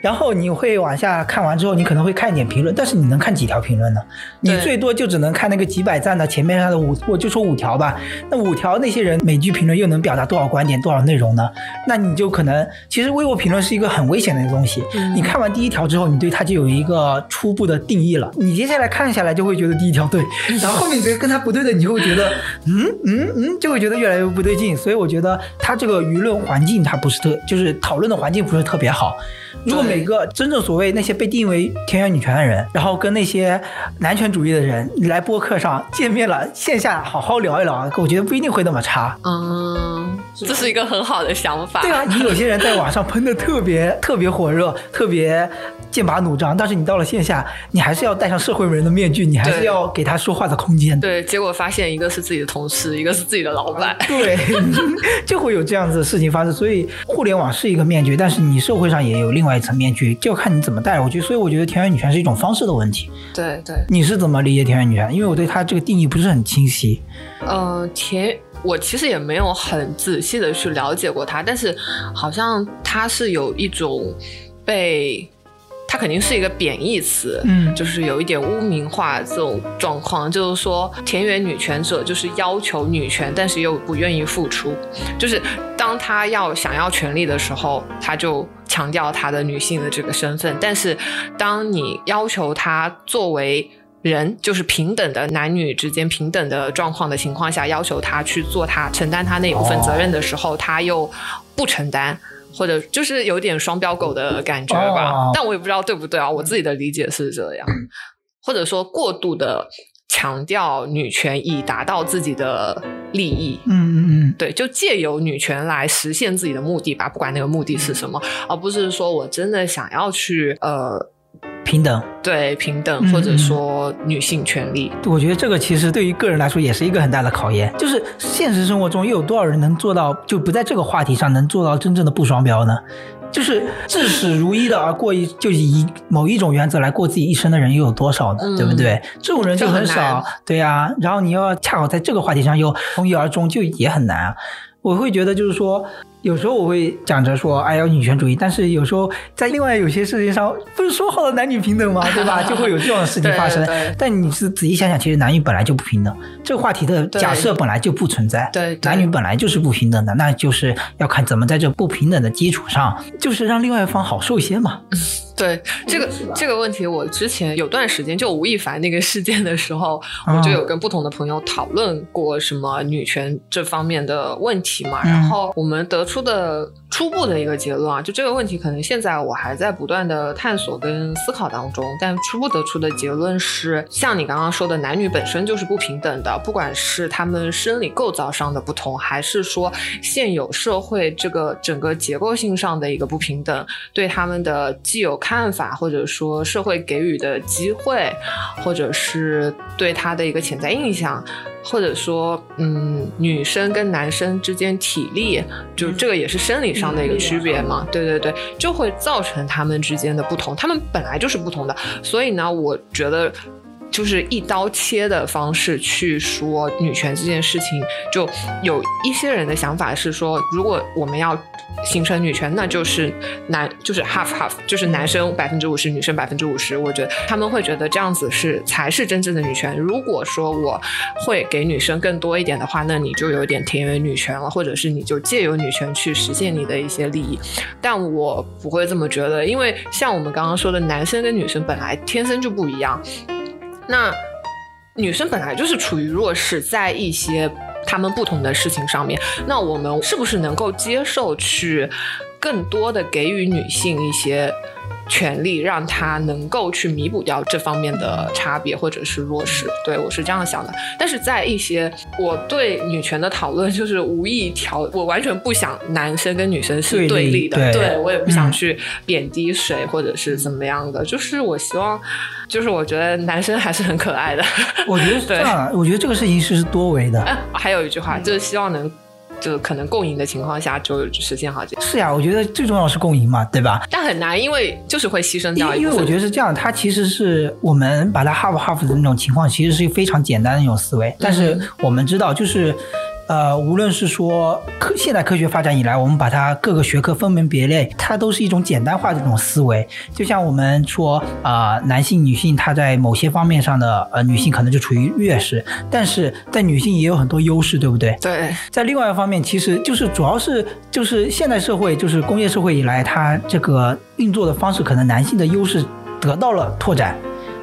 然后你会往下看完之后，你可能会看一点评论，但是你能看几条评论呢？你最多就只能看那个几百赞的前面上的五，我就说五条吧。那五条那些人每句评论又能表达多少观点、多少内容呢？那你就可能，其实微博评论是一个很危险的一个东西。嗯你看完第一条之后，你对它就有一个初步的定义了。你接下来看下来就会觉得第一条对，然后后面觉得跟它不对的，你就会觉得嗯嗯嗯，就会觉得越来越不对劲。所以我觉得它这个舆论环境它不是特，就是讨论的环境不是特别好。如果每个真正所谓那些被定义为田园女权的人，然后跟那些男权主义的人来播客上见面了，线下好好聊一聊，我觉得不一定会那么差。嗯，这是一个很好的想法。对啊，你有些人在网上喷的特别特别火热，特别剑拔弩张，但是你到了线下，你还是要戴上社会人的面具，你还是要给他说话的空间。对，结果发现一个是自己的同事，一个是自己的老板。对，就会有这样子的事情发生。所以互联网是一个面具，但是你社会上也有另外一层面具，就看你怎么带。我觉得，所以我觉得田园女权是一种方式的问题。对对，你是怎么理解田园女权？因为我对它这个定义不是很清晰。呃，田，我其实也没有很仔细的去了解过它，但是好像它是有一种被。它肯定是一个贬义词，嗯。就是有一点污名化这种状况，就是说田园女权者就是要求女权，但是又不愿意付出，就是当她要想要权利的时候，她就强调她的女性的这个身份，但是当你要求她作为人就是平等的男女之间平等的状况的情况下，要求她去做她承担她那一部分责任的时候，她又不承担。或者就是有点双标狗的感觉吧，哦但我也不知道对不对啊。我自己的理解是这样，或者说过度的强调女权以达到自己的利益。嗯嗯嗯，对，就借由女权来实现自己的目的吧，不管那个目的是什么，而不是说我真的想要去呃平等。对平等嗯或者说女性权利。我觉得这个其实对于个人来说也是一个很大的考验，就是现实生活中又有多少人能做到，就不在这个话题上能做到真正的不双标呢？就是至始如一的而过一，就以某一种原则来过自己一生的人又有多少呢？嗯对不对？这种人就很少，对呀、然后你要恰好在这个话题上又从一而终，就也很难啊。我会觉得就是说，有时候我会讲着说，哎，要女权主义，但是有时候在另外有些事情上，不是说好了男女平等吗？对吧？就会有这种事情发生。对对但你是仔细想想，其实男女本来就不平等，这个话题的假设本来就不存在。对对男女本来就是不平等的，那就是要看怎么在这不平等的基础上，就是让另外一方好受一些嘛。嗯 对这个这个问题，我之前有段时间就吴亦凡那个事件的时候，嗯我就有跟不同的朋友讨论过什么女权这方面的问题嘛。嗯然后我们得出的初步的一个结论啊，就这个问题可能现在我还在不断的探索跟思考当中，但初步得出的结论是，像你刚刚说的，男女本身就是不平等的，不管是他们生理构造上的不同，还是说现有社会这个整个结构性上的一个不平等，对他们的既有看法，或者说社会给予的机会，或者是对他的一个潜在印象，或者说，嗯，女生跟男生之间体力，就这个也是生理上的一个区别嘛，对对对，就会造成他们之间的不同，他们本来就是不同的，所以呢，我觉得。就是一刀切的方式去说女权这件事情，就有一些人的想法是说，如果我们要形成女权，那就是男就是 half half，就是男生百分之五十，女生百分之五十。我觉得他们会觉得这样子是才是真正的女权。如果说我会给女生更多一点的话，那你就有点田园女权了，或者是你就借由女权去实现你的一些利益。但我不会这么觉得，因为像我们刚刚说的，男生跟女生本来天生就不一样。那女生本来就是处于弱势，在一些他们不同的事情上面，那我们是不是能够接受去更多的给予女性一些权利，让她能够去弥补掉这方面的差别或者是弱势？对我是这样想的。但是在一些我对女权的讨论，就是无意调，我完全不想男生跟女生是对立的，对对我也不想嗯去贬低谁或者是怎么样的，就是我希望，就是我觉得男生还是很可爱的。我觉得是这样啊，我觉得这个事情是多维的。哎，还有一句话，就是希望能，就可能共赢的情况下就实现好这，是呀，我觉得最重要是共赢嘛，对吧？但很难，因为就是会牺牲掉一因为我。觉得是这样，它其实是我们把它 half half 的那种情况，其实是非常简单的一种思维。但是我们知道，就是呃，无论是说科现代科学发展以来，我们把它各个学科分门别类，它都是一种简单化的这种思维。就像我们说啊、呃男性、女性，它在某些方面上的呃，女性可能就处于劣势，但是在女性也有很多优势，对不对？对，在另外一方面，其实就是主要是就是现代社会，就是工业社会以来，它这个运作的方式，可能男性的优势得到了拓展，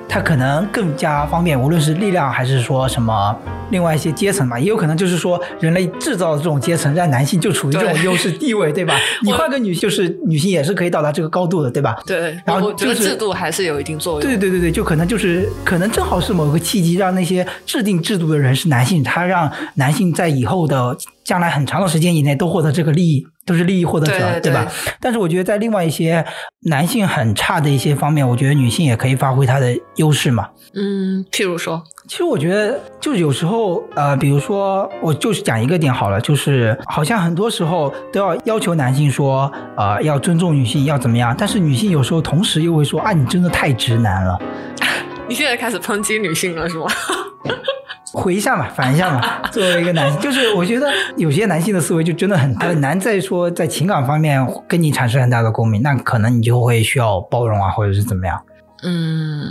它可能更加方便，无论是力量还是说什么另外一些阶层嘛，也有可能就是说人类制造的这种阶层，让男性就处于这种优势地位，对吧？你换个女，就是女性也是可以到达这个高度的，对吧？对，然后我觉得就是制度还是有一定作用。对对对对，就可能就是可能正好是某个契机，让那些制定制度的人是男性，他让男性在以后的将来很长的时间以内都获得这个利益，都是利益获得者，对对吧？但是我觉得在另外一些男性很差的一些方面，我觉得女性也可以发挥她的优势嘛。嗯，譬如说，其实我觉得，就是有时候，呃，比如说，我就是讲一个点好了，就是好像很多时候都要要求男性说，呃，要尊重女性，要怎么样，但是女性有时候同时又会说，啊，你真的太直男了。你现在开始抨击女性了是吗？回一下嘛，反一下嘛。作为一个男性，就是我觉得有些男性的思维就真的很 很难再说在情感方面跟你产生很大的共鸣，那可能你就会需要包容啊，或者是怎么样。嗯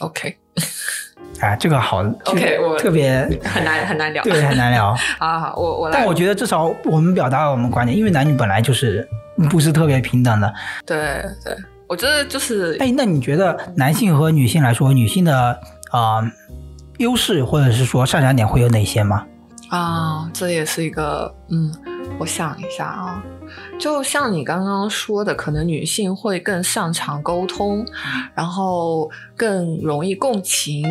，OK，啊，这个好 OK，我特别很难很难聊，对，很难聊。好好，我我来。但我觉得至少我们表达了我们观点，因为男女本来就是不是特别平等的。对对，我觉得就是，哎，那你觉得男性和女性来说，女性的啊、呃优势或者是说擅长点会有哪些吗？啊，这也是一个，嗯，我想一下啊，就像你刚刚说的，可能女性会更擅长沟通，然后更容易共情，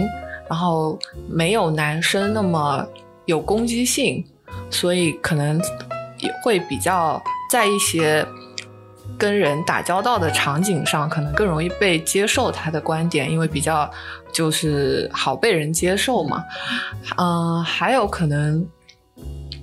然后没有男生那么有攻击性，所以可能也会比较在一些跟人打交道的场景上，可能更容易被接受他的观点，因为比较就是好被人接受嘛。嗯、还有可能，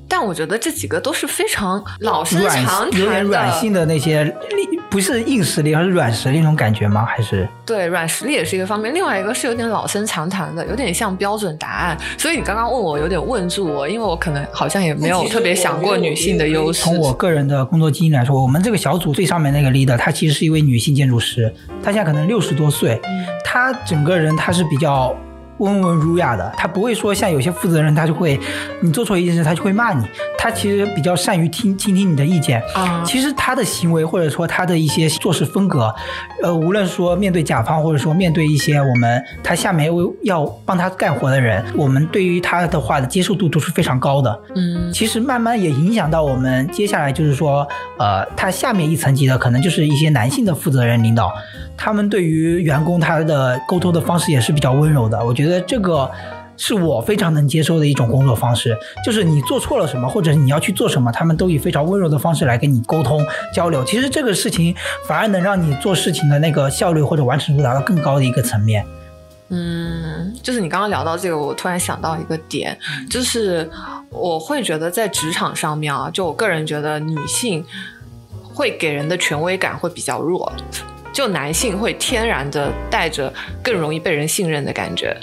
但我觉得这几个都是非常老生常谈有点软性的那些力，不是硬实力，而是软实力那种感觉吗？还是对，软实力也是一个方面，另外一个是有点老生常谈的，有点像标准答案。所以你刚刚问我，有点问住我，因为我可能好像也没有特别想过女性的优势。从我个人的工作经验来说，我们这个小组最上面那个 leader，她其实是一位女性建筑师，她现在可能六十多岁，她整个人她是比较温文儒雅的，他不会说像有些负责人，他就会你做错一件事，他就会骂你，他其实比较善于听倾听你的意见。啊，其实他的行为或者说他的一些做事风格，呃，无论说面对甲方或者说面对一些我们他下面要帮他干活的人，我们对于他的话的接受度都是非常高的。嗯其实慢慢也影响到我们接下来就是说，呃，他下面一层级的可能就是一些男性的负责人领导，他们对于员工他的沟通的方式也是比较温柔的。我觉得这个是我非常能接受的一种工作方式，就是你做错了什么，或者你要去做什么，他们都以非常温柔的方式来跟你沟通交流。其实这个事情反而能让你做事情的那个效率或者完成度达到更高的一个层面。嗯，就是你刚刚聊到这个，我突然想到一个点，就是我会觉得在职场上面啊，就我个人觉得女性会给人的权威感会比较弱，就男性会天然的带着更容易被人信任的感觉。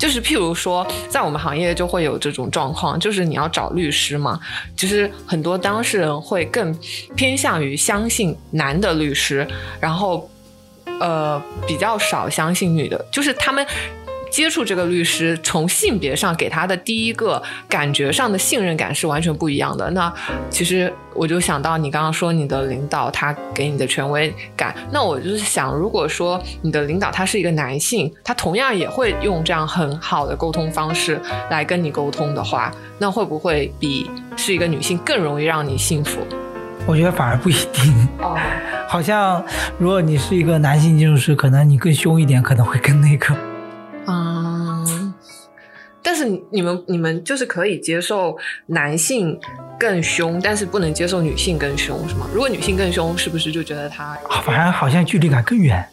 就是譬如说，在我们行业就会有这种状况，就是你要找律师嘛，其实很多当事人会更偏向于相信男的律师，然后呃比较少相信女的，就是他们。接触这个律师，从性别上给他的第一个感觉上的信任感是完全不一样的。那其实我就想到你刚刚说你的领导他给你的权威感，那我就是想，如果说你的领导他是一个男性，他同样也会用这样很好的沟通方式来跟你沟通的话，那会不会比是一个女性更容易让你信服？我觉得反而不一定。哦，好像如果你是一个男性建筑师，可能你更凶一点，可能会更那个。嗯，但是你你们你们就是可以接受男性更凶，但是不能接受女性更凶，是吗？如果女性更凶，是不是就觉得她啊反而好像距离感更远。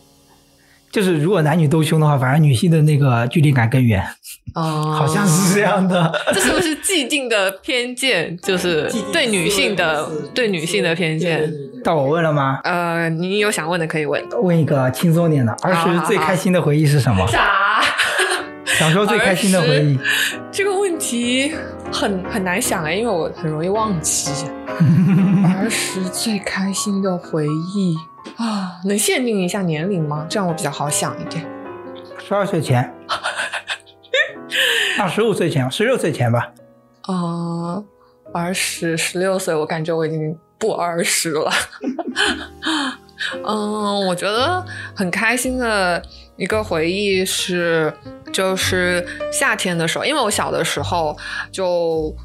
就是如果男女都凶的话，反而女性的那个距离感更远，哦，好像是这样的。这是不是既定的偏见？就是对女性的对女性的偏见。到我问了吗？呃，你有想问的可以问。问一个轻松点的，儿时最开心的回忆是什么？啥？小时候最开心的回忆，这个问题很很难想哎，因为我很容易忘记。儿时最开心的回忆啊，能限定一下年龄吗？这样我比较好想一点。十二岁前，啊，十五岁前，十六岁前吧。呃，儿时十六岁，我感觉我已经不儿时了。嗯，我觉得很开心的一个回忆是，就是夏天的时候，因为我小的时候就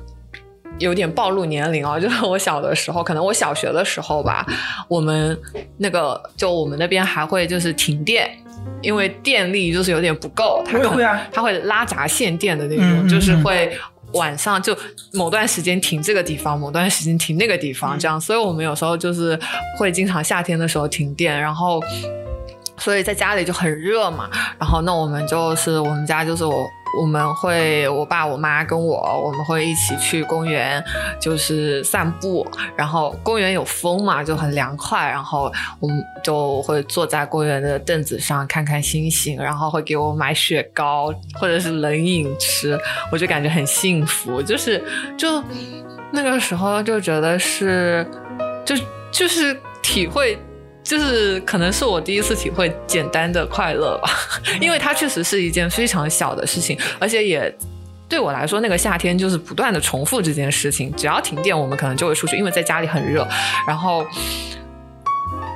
有点暴露年龄啊，就是我小的时候，可能我小学的时候吧，我们那个就我们那边还会就是停电。因为电力就是有点不够，它会啊，它会拉闸限电的那种，嗯嗯就是嗯会晚上就某段时间停这个地方，某段时间停那个地方，这样。所以我们有时候就是会经常夏天的时候停电，然后。所以在家里就很热嘛，然后那我们就是我们家就是我我们会，我爸、我妈跟我，我们会一起去公园，就是散步。然后公园有风嘛，就很凉快。然后我们就会坐在公园的凳子上看看星星，然后会给我买雪糕或者是冷饮吃，我就感觉很幸福。就是就那个时候就觉得是，就就是体会。就是可能是我第一次体会简单的快乐吧，因为它确实是一件非常小的事情，而且也对我来说，那个夏天就是不断的重复这件事情。只要停电，我们可能就会出去，因为在家里很热。然后，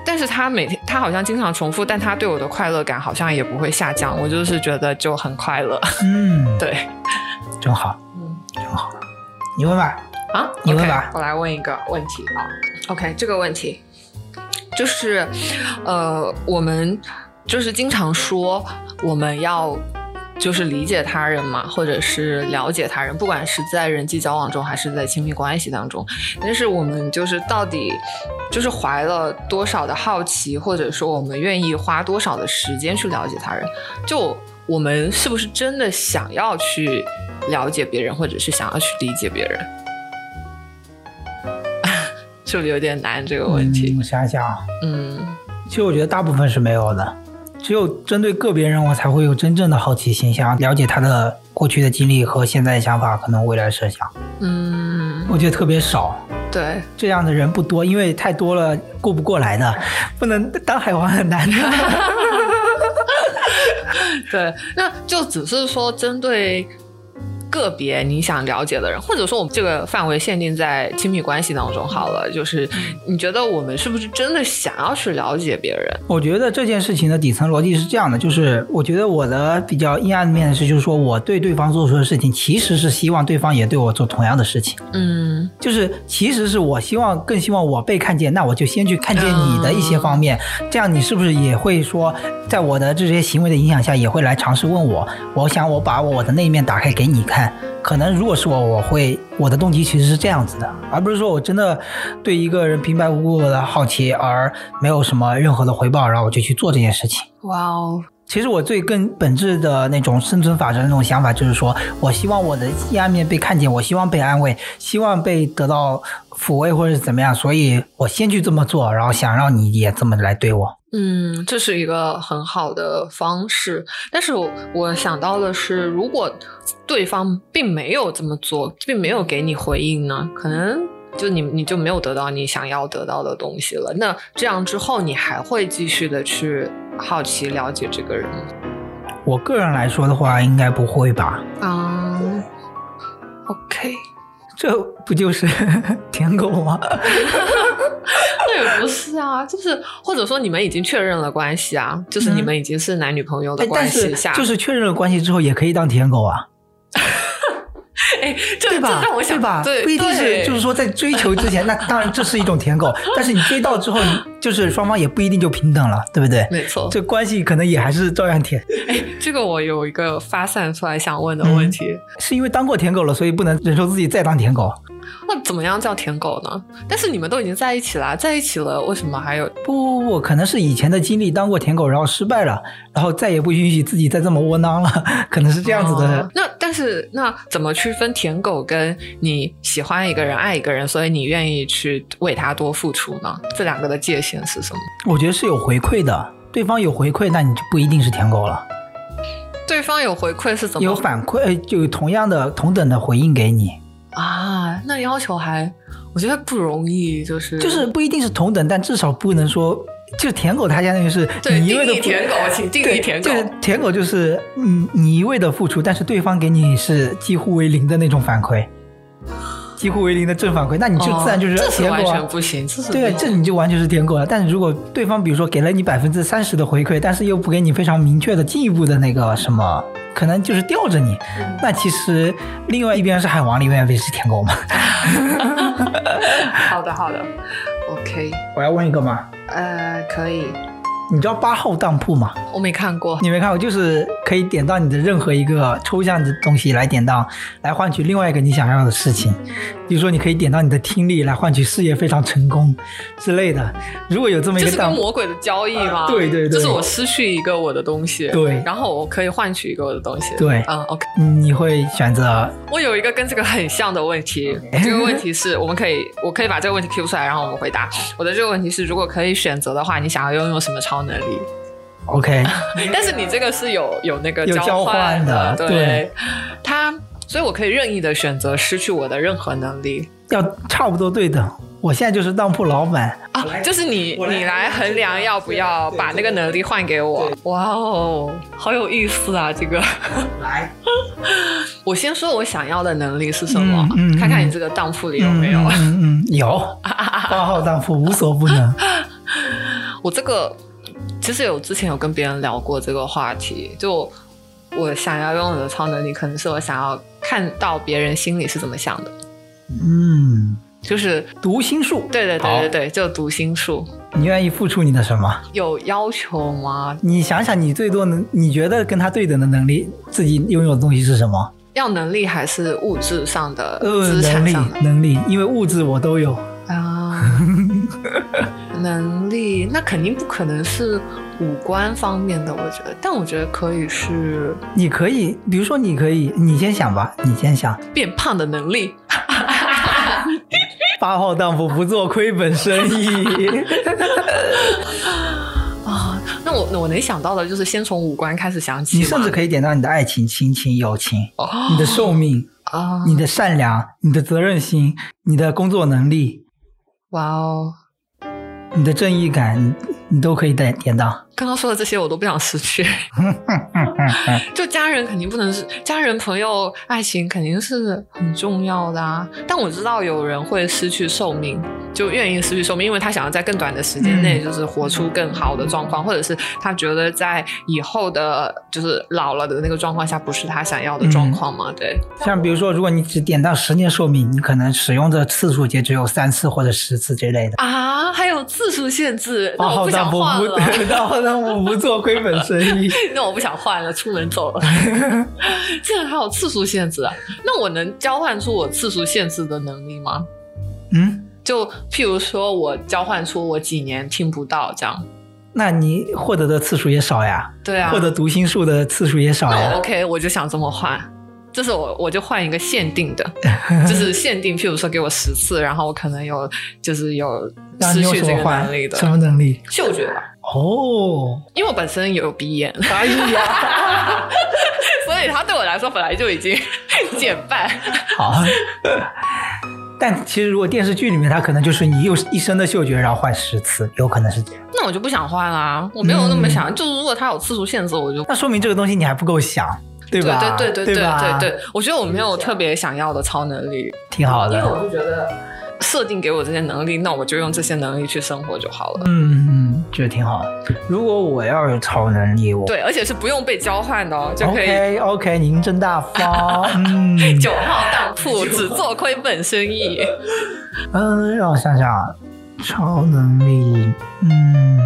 但是他每天他好像经常重复，但他对我的快乐感好像也不会下降。我就是觉得就很快乐。嗯，对，真好，嗯，真好。你问吧，啊，你问吧，我来问一个问题啊。OK，这个问题。就是，呃，我们就是经常说我们要就是理解他人嘛，或者是了解他人，不管是在人际交往中还是在亲密关系当中。但是我们就是到底就是怀了多少的好奇，或者说我们愿意花多少的时间去了解他人？就我们是不是真的想要去了解别人，或者是想要去理解别人？是不是有点难这个问题？我想想，嗯，其实我觉得大部分是没有的，只有针对个别人，我才会有真正的好奇心，想了解他的过去的经历和现在的想法，可能未来设想。嗯，我觉得特别少，对，这样的人不多，因为太多了过不过来的，不能当海王很难的。对，那就只是说针对。个别你想了解的人，或者说我们这个范围限定在亲密关系当中好了，就是你觉得我们是不是真的想要去了解别人？我觉得这件事情的底层逻辑是这样的，就是我觉得我的比较阴暗面是，就是说我对对方做出的事情，其实是希望对方也对我做同样的事情。嗯，就是其实是我希望更希望我被看见，那我就先去看见你的一些方面，这样你是不是也会说，在我的这些行为的影响下，也会来尝试问我？我想我把我的那一面打开给你看。可能如果是我，我会我的动机其实是这样子的，而不是说我真的对一个人平白无故的好奇而没有什么任何的回报，然后我就去做这件事情。哇哦！其实我最根本质的那种生存法则那种想法，就是说我希望我的阴暗面被看见，我希望被安慰，希望被得到抚慰或者是怎么样，所以我先去这么做，然后想让你也这么来对我。嗯，这是一个很好的方式，但是我想到的是，如果对方并没有这么做，并没有给你回应呢，可能就你你就没有得到你想要得到的东西了。那这样之后，你还会继续的去好奇了解这个人吗？我个人来说的话，应该不会吧。啊，OK。这不就是舔狗吗？那也不是啊，就是或者说你们已经确认了关系啊，就是你们已经是男女朋友的关系下，就是确认了关系之后也可以当舔狗啊。哎，对吧？对吧？对，不一定是，就是说在追求之前，那当然这是一种舔狗。但是你追到之后，就是双方也不一定就平等了，对不对？没错，这关系可能也还是照样舔。哎，这个我有一个发散出来想问的问题，是因为当过舔狗了，所以不能忍受自己再当舔狗。那怎么样叫舔狗呢？但是你们都已经在一起了，在一起了，为什么还有？不不不，可能是以前的经历当过舔狗，然后失败了，然后再也不允许自己再这么窝囊了，可能是这样子的。那但是那怎么区分舔狗跟你喜欢一个人、爱一个人，所以你愿意去为他多付出呢？这两个的界限是什么？我觉得是有回馈的，对方有回馈，那你就不一定是舔狗了。对方有回馈是怎么？有反馈，就有同样的、同等的回应给你。啊，那要求还我觉得不容易，就是就是不一定是同等，但至少不能说就舔狗，他相当于是你一味的舔狗，请定义舔狗，就是舔狗就是你你一味的付出，但是对方给你是几乎为零的那种反馈，几乎为零的正反馈，那你就自然就是舔狗啊，不行，对，这你就完全是舔狗了。但是如果对方比如说给了你百分之三十的回馈，但是又不给你非常明确的进一步的那个什么。可能就是吊着你，那其实另外一边是海王，另外一边是舔狗嘛。好的，好的，OK。我要问一个吗？呃，可以。你知道八号当铺吗？我没看过。你没看过，就是可以点到你的任何一个抽象的东西来典当，来换取另外一个你想要的事情。比如说，你可以点到你的听力来换取事业非常成功之类的。如果有这么一个这是跟个，魔鬼的交易吗？对对对就是我失去一个我的东西，对然后我可以换取一个我的东西，对嗯，OK。你会选择我有一个跟这个很像的问题，这个问题是我们可以，我可以把这个问题 Q 出来，然后我们回答。我的这个问题是，如果可以选择的话，你想要拥有什么超能力？OK？但是你这个是有有那个交换换的对，对它，所以我可以任意的选择失去我的任何能力要差不多对等。我现在就是当铺老板，啊，就是你你来衡量要不要把那个能力换给我。哇哦，好有意思啊！这个，来，我先说我想要的能力是什么，嗯嗯看看你这个当铺里有没有。嗯嗯嗯，有 八号当铺无所不能。我这个其实有之前有跟别人聊过这个话题，就我想要拥有的超能力，可能是我想要看到别人心里是怎么想的，嗯，就是读心术，对对对对对，就读心术。你愿意付出你的什么？有要求吗？你想想，你最多能，你觉得跟他对等的能力，自己拥有的东西是什么？要能力还是物质上的、呃，资能力产上的，能力，因为物质我都有。啊？能力那肯定不可能是五官方面的，我觉得，但我觉得可以是你可以，比如说，你可以，你先想吧，你先想。变胖的能力。八号当铺不做亏本生意，啊，那我我能想到的就是先从五官开始想起，你甚至可以点到你的爱情、亲情、友情，哦。你的寿命、啊，你的善良、你的责任心、你的工作能力、哇哦，你的正义感，你都可以点点到。刚刚说的这些我都不想失去，就家人肯定不能是家人、朋友、爱情肯定是很重要的啊。但我知道有人会失去寿命，就愿意失去寿命，因为他想要在更短的时间内，嗯就是活出更好的状况，或者是他觉得在以后的，就是老了的那个状况下，不是他想要的状况嘛？对，像比如说，如果你只点到十年寿命，你可能使用的次数也只有三次或者十次之类的。啊，还有次数限制，那我不想换了。八号当铺不做亏本生意。那我不想换了，出门走了。竟然还有次数限制啊！那我能交换出我次数限制的能力吗？嗯，就譬如说，我交换出我几年听不到这样。那你获得的次数也少呀，对啊，获得读心术的次数也少那。OK，我就想这么换。这是我，我就换一个限定的，就是限定，譬如说给我十次，然后我可能有，就是有失去这个能力？的什么能力？嗅觉吧，哦，因为我本身有鼻炎，哎呀，所以它对我来说本来就已经减半。好。但其实如果电视剧里面，它可能就是你用一生的嗅觉，然后换十次，有可能是这样。那我就不想换啦，我没有那嗯么想。就如果它有次数限制，我就那说明这个东西你还不够想，对对吧？对对对对对对对，我觉得我没有特别想要的超能力，挺好的。因为我就觉得设定给我这些能力，那我就用这些能力去生活就好了。嗯嗯，觉得挺好的。如果我要有超能力，我对，而且是不用被交换的哦，就可以。OK OK，您真大方。嗯 九号当铺只做亏本生意，嗯，让我想想，超能力，嗯，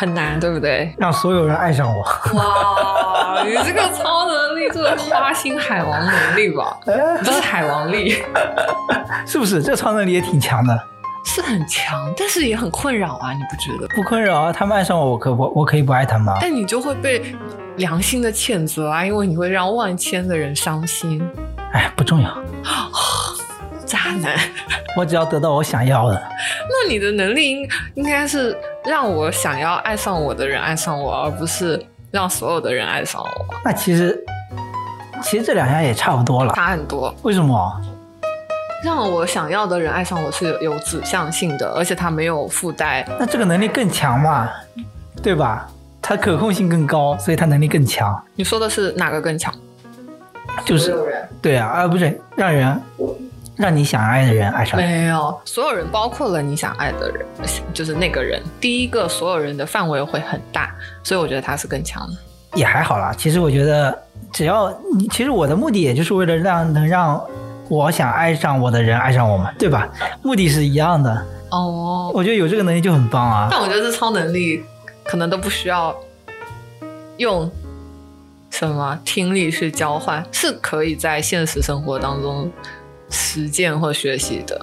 很难，对不对？让所有人爱上我。哇，你这个超能力，这个花心海王能力吧？不是海王力，是不是？这超能力也挺强的，是很强，但是也很困扰啊，你不觉得？不困扰啊。他们爱上我，我可我我可以不爱他们吗？但你就会被良心的谴责啊，因为你会让万千的人伤心。哎，不重要，渣男，我只要得到我想要的。那你的能力应应该是让我想要爱上我的人爱上我，而不是让所有的人爱上我，那其实，其实这两样也差不多了。差很多。为什么？让我想要的人爱上我是有指向性的，而且他没有附带。那这个能力更强嘛，对吧？它可控性更高，所以它能力更强。你说的是哪个更强？就是对啊，啊不是让人让你想爱的人爱上你。没有，所有人包括了你想爱的人，就是那个人。第一个，所有人的范围会很大，所以我觉得他是更强的。也还好啦。其实我觉得，只要你，其实我的目的也就是为了让能让我想爱上我的人爱上我嘛，对吧？目的是一样的。哦，我觉得有这个能力就很棒啊。但我觉得这超能力可能都不需要用什么听力去交换，是可以在现实生活当中实践或学习的。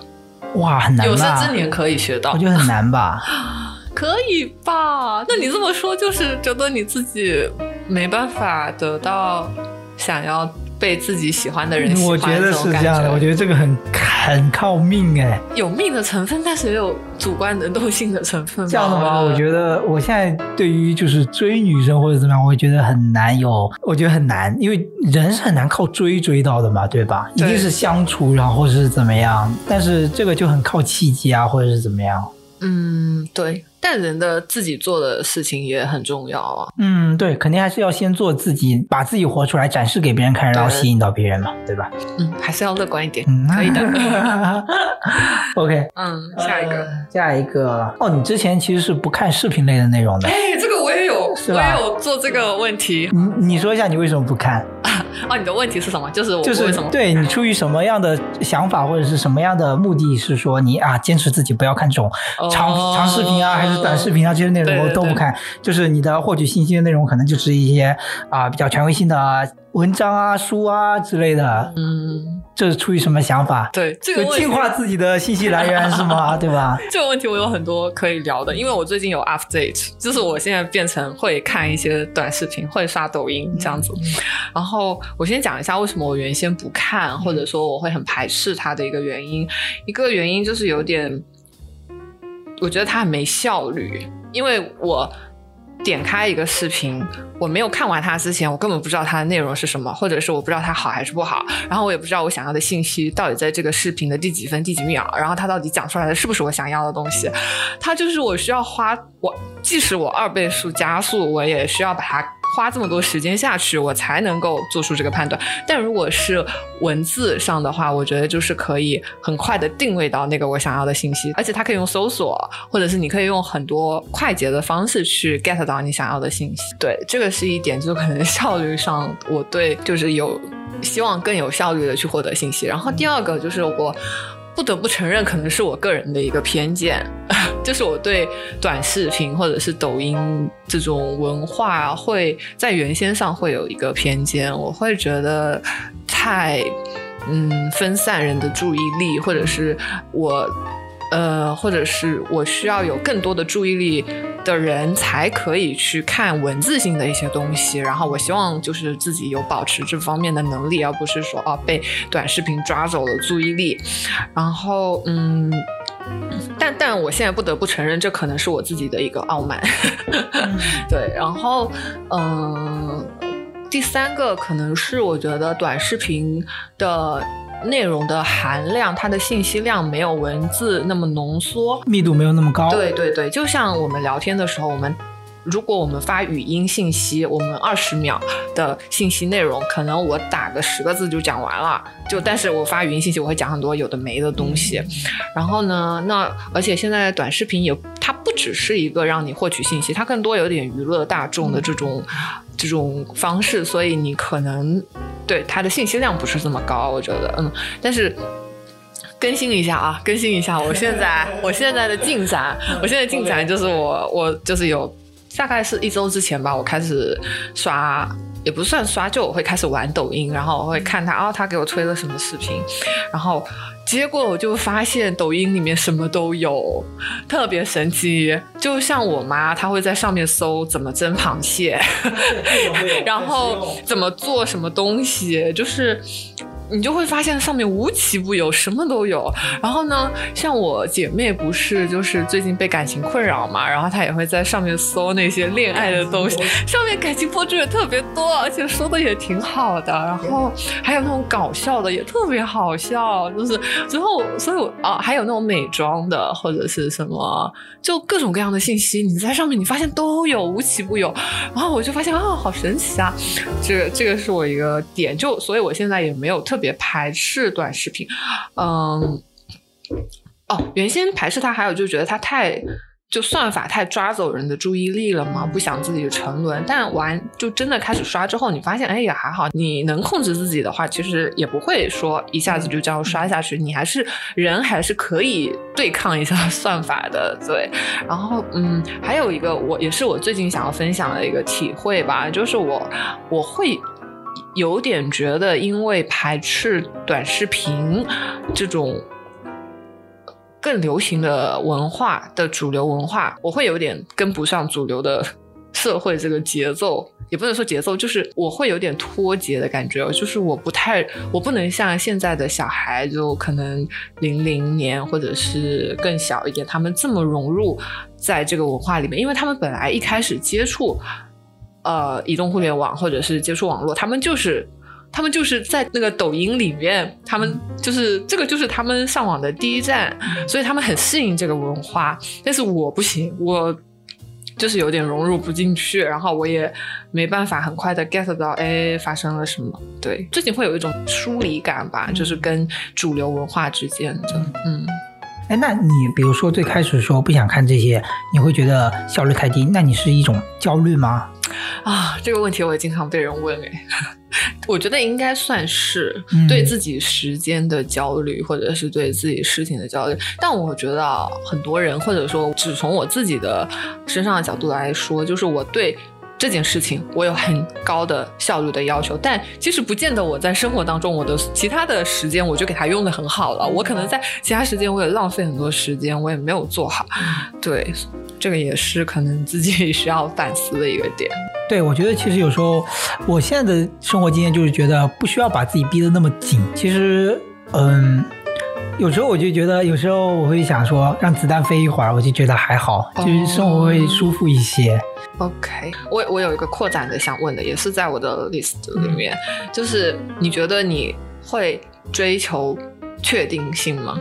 哇，很难有？生之年可以学到我，觉得很难吧？可以吧？那你这么说，就是觉得你自己没办法得到想要被自己喜欢的人喜欢我觉得是这样的，我觉得这个很很靠命哎。有命的成分，但是也有主观能动性的成分。这样的话，我觉得我现在对于就是追女生或者怎么样，我会觉得很难有，我觉得很难，因为人是很难靠追追到的嘛，对吧？一定是相处，然后是怎么样，但是这个就很靠契机啊，或者是怎么样。嗯，对，但人的自己做的事情也很重要啊。嗯，对，肯定还是要先做自己，把自己活出来，展示给别人看，然后吸引到别人嘛，对吧？嗯，还是要乐观一点。嗯，可以的。OK，嗯，下一个。呃下一个哦，你之前其实是不看视频类的内容的，哎，这个我是吧也有做这个问题。你你说一下你为什么不看？哦，你的问题是什么？就是我就是为什么？对你出于什么样的想法或者是什么样的目的，是说你啊坚持自己不要看这种长、哦长视频啊，还是短视频啊这些内容对对对我都不看，就是你的获取信息的内容可能就是一些啊、比较权威性的文章啊、书啊之类的，嗯，这是出于什么想法？对，这个净化自己的信息来源是吗？对吧？这个问题我有很多可以聊的，因为我最近有 update，就是我现在变成会看一些短视频，会刷抖音这样子。然后我先讲一下为什么我原先不看，或者说我会很排斥它的一个原因。一个原因就是有点，我觉得它很没效率，因为我。点开一个视频，我没有看完它之前，我根本不知道它的内容是什么，或者是我不知道它好还是不好，然后我也不知道我想要的信息到底在这个视频的第几分第几秒，然后它到底讲出来的是不是我想要的东西，它就是我需要花我，即使我二倍速加速，我也需要把它花这么多时间下去，我才能够做出这个判断。但如果是文字上的话，我觉得就是可以很快的定位到那个我想要的信息，而且它可以用搜索，或者是你可以用很多快捷的方式去 get 到你想要的信息。对，这个是一点，就可能效率上，我对就是有希望更有效率的去获得信息。然后第二个就是我。不得不承认，可能是我个人的一个偏见，就是我对短视频或者是抖音这种文化会在原先上会有一个偏见，我会觉得太嗯分散人的注意力，或者是我呃，或者是我需要有更多的注意力的人才可以去看文字性的一些东西。然后我希望就是自己有保持这方面的能力，而不是说啊被短视频抓走了注意力。然后嗯。但但我现在不得不承认，这可能是我自己的一个傲慢。对，然后嗯、第三个可能是我觉得短视频的内容的含量，它的信息量没有文字那么浓缩。密度没有那么高。对对对，就像我们聊天的时候，我们如果我们发语音信息，我们二十秒的信息内容，可能我打个十个字就讲完了。就但是我发语音信息，我会讲很多有的没的东西。然后呢，那而且现在短视频也，它不只是一个让你获取信息，它更多有点娱乐大众的这种、这种方式，所以你可能对它的信息量不是这么高，我觉得，嗯，但是。更新一下啊，更新一下！我现在我现在的进展，我现在进展就是我我就是有大概是一周之前吧，我开始刷，也不算刷，就我会开始玩抖音，然后我会看他哦，他给我推了什么视频，然后结果我就发现抖音里面什么都有，特别神奇。就像我妈，她会在上面搜怎么蒸螃蟹，然后怎么做什么东西，就是。你就会发现上面无奇不有，什么都有。然后呢，像我姐妹不是就是最近被感情困扰嘛，然后她也会在上面搜那些恋爱的东西，上面感情博主也特别多，而且说的也挺好的。然后还有那种搞笑的也特别好笑，就是之后所以我啊还有那种美妆的或者是什么，就各种各样的信息你在上面你发现都有，无奇不有。然后我就发现啊，好神奇啊！这个这个是我一个点，就所以我现在也没有特别排斥短视频，嗯，哦，原先排斥它还有就觉得它太就算法太抓走人的注意力了嘛，不想自己沉沦。但玩就真的开始刷之后，你发现哎也还好，你能控制自己的话，其实也不会说一下子就这样刷下去。你还是人，还是可以对抗一下 算法的。对，然后嗯，还有一个我也是我最近想要分享的一个体会吧，就是我我会有点觉得，因为排斥短视频这种。更流行的文化的主流文化，我会有点跟不上主流的社会这个节奏，也不能说节奏，就是我会有点脱节的感觉。就是我不太，我不能像现在的小孩，就可能零零年或者是更小一点，他们这么融入在这个文化里面，因为他们本来一开始接触呃移动互联网或者是接触网络，他们就是。他们就是在那个抖音里面，他们就是这个就是他们上网的第一站，所以他们很适应这个文化。但是我不行，我就是有点融入不进去，然后我也没办法很快的 get 到，哎，发生了什么？对，最近会有一种疏离感吧，就是跟主流文化之间的，嗯。哎，那你比如说最开始说不想看这些，你会觉得效率太低，那你是一种焦虑吗？啊，这个问题我也经常被人问哎，我觉得应该算是对自己时间的焦虑，或者是对自己事情的焦虑。但我觉得很多人，或者说只从我自己的身上的角度来说，就是我对。这件事情我有很高的效率的要求，但其实不见得我在生活当中我的其他的时间我就给它用的很好了。我可能在其他时间我也浪费很多时间，我也没有做好。对，这个也是可能自己需要反思的一个点。对，我觉得其实有时候我现在的生活经验就是觉得不需要把自己逼得那么紧。其实，嗯。有时候我就觉得，有时候我会想说，让子弹飞一会儿，我就觉得还好，就是生活会舒服一些。OK，我我有一个扩展的想问的，也是在我的 list 里面，就是你觉得你会追求确定性吗？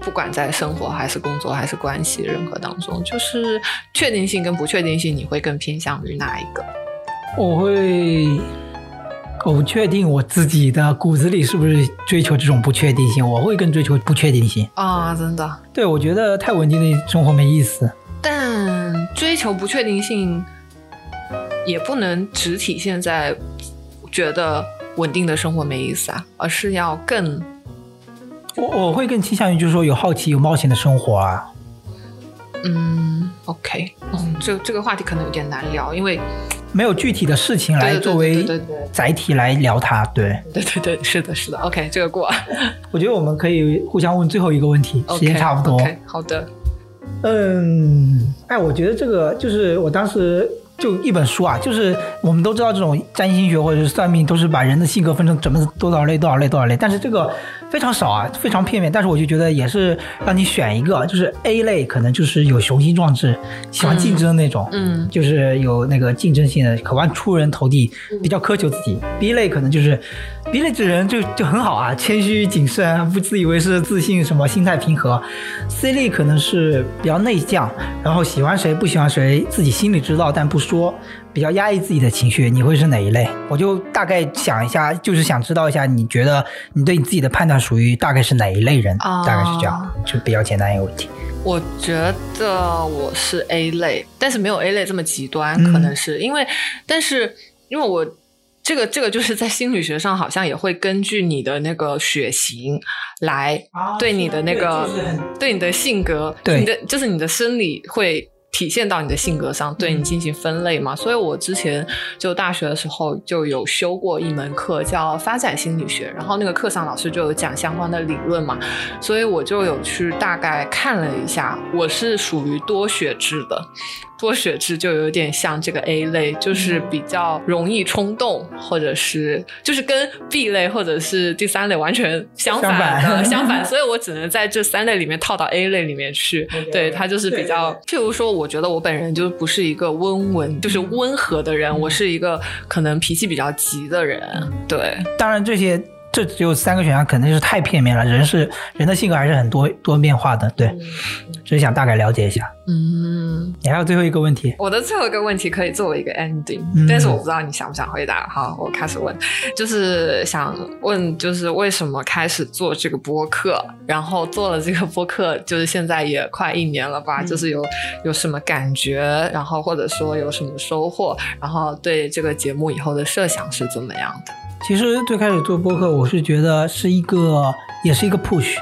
不管在生活还是工作还是关系任何当中，就是确定性跟不确定性，你会更偏向于哪一个？我会。我不确定我自己的骨子里是不是追求这种不确定性，我会更追求不确定性啊！真的，对我觉得太稳定的生活没意思。但追求不确定性也不能只体现在觉得稳定的生活没意思啊，而是要更……我我会更倾向于就是说有好奇、有冒险的生活啊。嗯，OK，嗯，这这个话题可能有点难聊，因为。没有具体的事情来作为载体来聊它，对对对对，是的，是的，OK，这个过。我觉得我们可以互相问最后一个问题，时间差不多。OK，好的。嗯，哎，我觉得这个就是我当时。就一本书啊，就是我们都知道这种占星学或者是算命，都是把人的性格分成怎么多少类多少类多少类，但是这个非常少啊，非常片面。但是我就觉得也是让你选一个，就是 A 类可能就是有雄心壮志、喜欢竞争那种，嗯，就是有那个竞争性的，渴望出人头地，比较苛求自己。B 类可能就是 B 类这人就就很好啊，谦虚谨慎，不自以为是，自信什么，心态平和。C 类可能是比较内向，然后喜欢谁不喜欢谁，自己心里知道，但不。说比较压抑自己的情绪，你会是哪一类？我就大概想一下，就是想知道一下，你觉得你对你自己的判断属于大概是哪一类人？大概是这样，就比较简单一个问题。我觉得我是 A 类，但是没有 A 类这么极端，可能是因为，但是因为我这个这个就是在心理学上好像也会根据你的那个血型来对你的那个对你的性格，对你的就是你的生理会。体现到你的性格上，对你进行分类嘛？所以我之前就大学的时候就有修过一门课，叫发展心理学，然后那个课上老师就有讲相关的理论嘛，所以我就有去大概看了一下，我是属于多学制的。多血质就有点像这个 A 类，就是比较容易冲动，或者是就是跟 B 类或者是第三类完全相反的相反，所以我只能在这三类里面套到 A 类里面去。对他就是比较，譬如说，我觉得我本人就不是一个温文，就是温和的人，我是一个可能脾气比较急的人。对，当然这些。这只有三个选项，肯定是太片面了。人是人的性格还是很多多面化的，对，只是想大概了解一下。嗯，你还有最后一个问题？我的最后一个问题可以作为一个 ending，、嗯但是我不知道你想不想回答。好，我开始问，就是想问，就是为什么开始做这个播客？然后做了这个播客，就是现在也快一年了吧？嗯就是有有什么感觉？然后或者说有什么收获？然后对这个节目以后的设想是怎么样的？其实最开始做播客，我是觉得是一个，也是一个 push，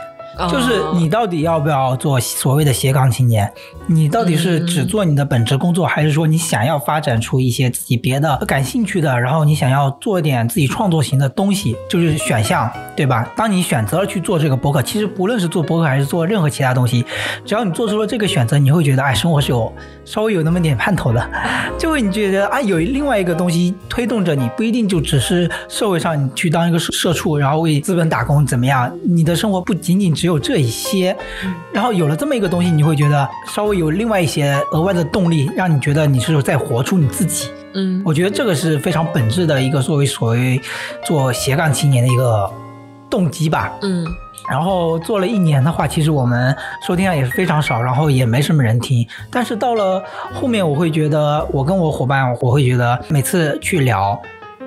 就是你到底要不要做所谓的斜杠青年？你到底是只做你的本职工作，还是说你想要发展出一些自己别的感兴趣的，然后你想要做一点自己创作型的东西，就是选项，对吧？当你选择了去做这个博客，其实不论是做博客还是做任何其他东西，只要你做出了这个选择，你会觉得哎，生活是有稍微有那么点盼头的，就会你觉得啊，有另外一个东西推动着你，不一定就只是社会上你去当一个社社畜，然后为资本打工怎么样？你的生活不仅仅只有这一些，然后有了这么一个东西，你会觉得稍微有另外一些额外的动力，让你觉得你是在活出你自己。嗯我觉得这个是非常本质的一个作为所谓做斜杠青年的一个动机吧。嗯然后做了一年的话，其实我们收听量也是非常少，然后也没什么人听。但是到了后面，我会觉得我跟我伙伴，我会觉得每次去聊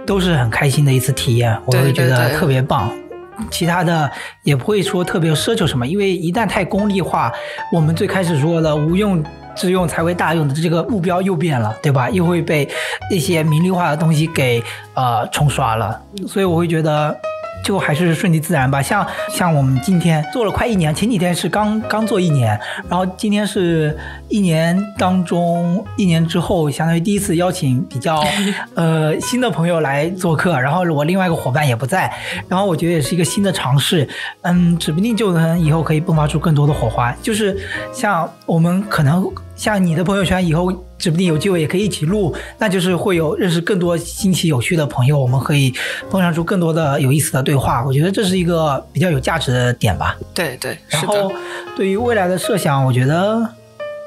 都是很开心的一次体验，我会觉得特别棒。其他的也不会说特别奢求什么，因为一旦太功利化，我们最开始说的无用之用才为大用的这个目标又变了，对吧？又会被一些名利化的东西给呃冲刷了，所以我会觉得。就还是顺其自然吧，像像我们今天做了快一年，前几天是刚刚做一年，然后今天是一年当中一年之后，相当于第一次邀请比较 呃新的朋友来做客，然后我另外一个伙伴也不在，然后我觉得也是一个新的尝试，嗯，指不定就能以后可以迸发出更多的火花，就是像我们可能像你的朋友圈以后指不定有机会也可以一起录，那就是会有认识更多新奇有趣的朋友，我们可以碰撞出更多的有意思的对话。我觉得这是一个比较有价值的点吧。对对，然后，对于未来的设想，我觉得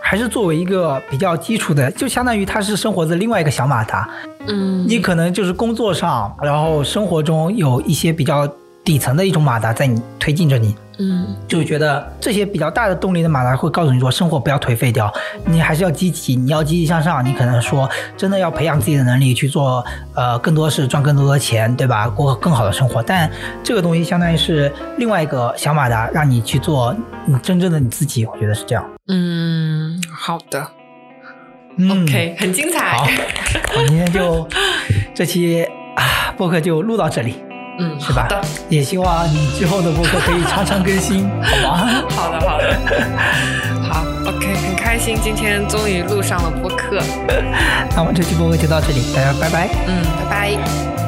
还是作为一个比较基础的，就相当于它是生活的另外一个小马达。嗯你可能就是工作上，然后生活中有一些比较底层的一种马达在你推进着你。嗯就觉得这些比较大的动力的马达会告诉你说，生活不要颓废掉，你还是要积极，你要积极向上。你可能说真的要培养自己的能力去做，呃，更多是，赚更多的钱，对吧？过更好的生活。但这个东西相当于是另外一个小马达，让你去做你真正的你自己。我觉得是这样。嗯，好的嗯，OK，很精彩。好，我今天就这期啊播客就录到这里，嗯，是吧好的，也希望你之后的播客可以常常更新，好吗？好的，好的，好，OK，很开心，今天终于录上了播客。那我们这期播客就到这里，大家拜拜。嗯，拜拜。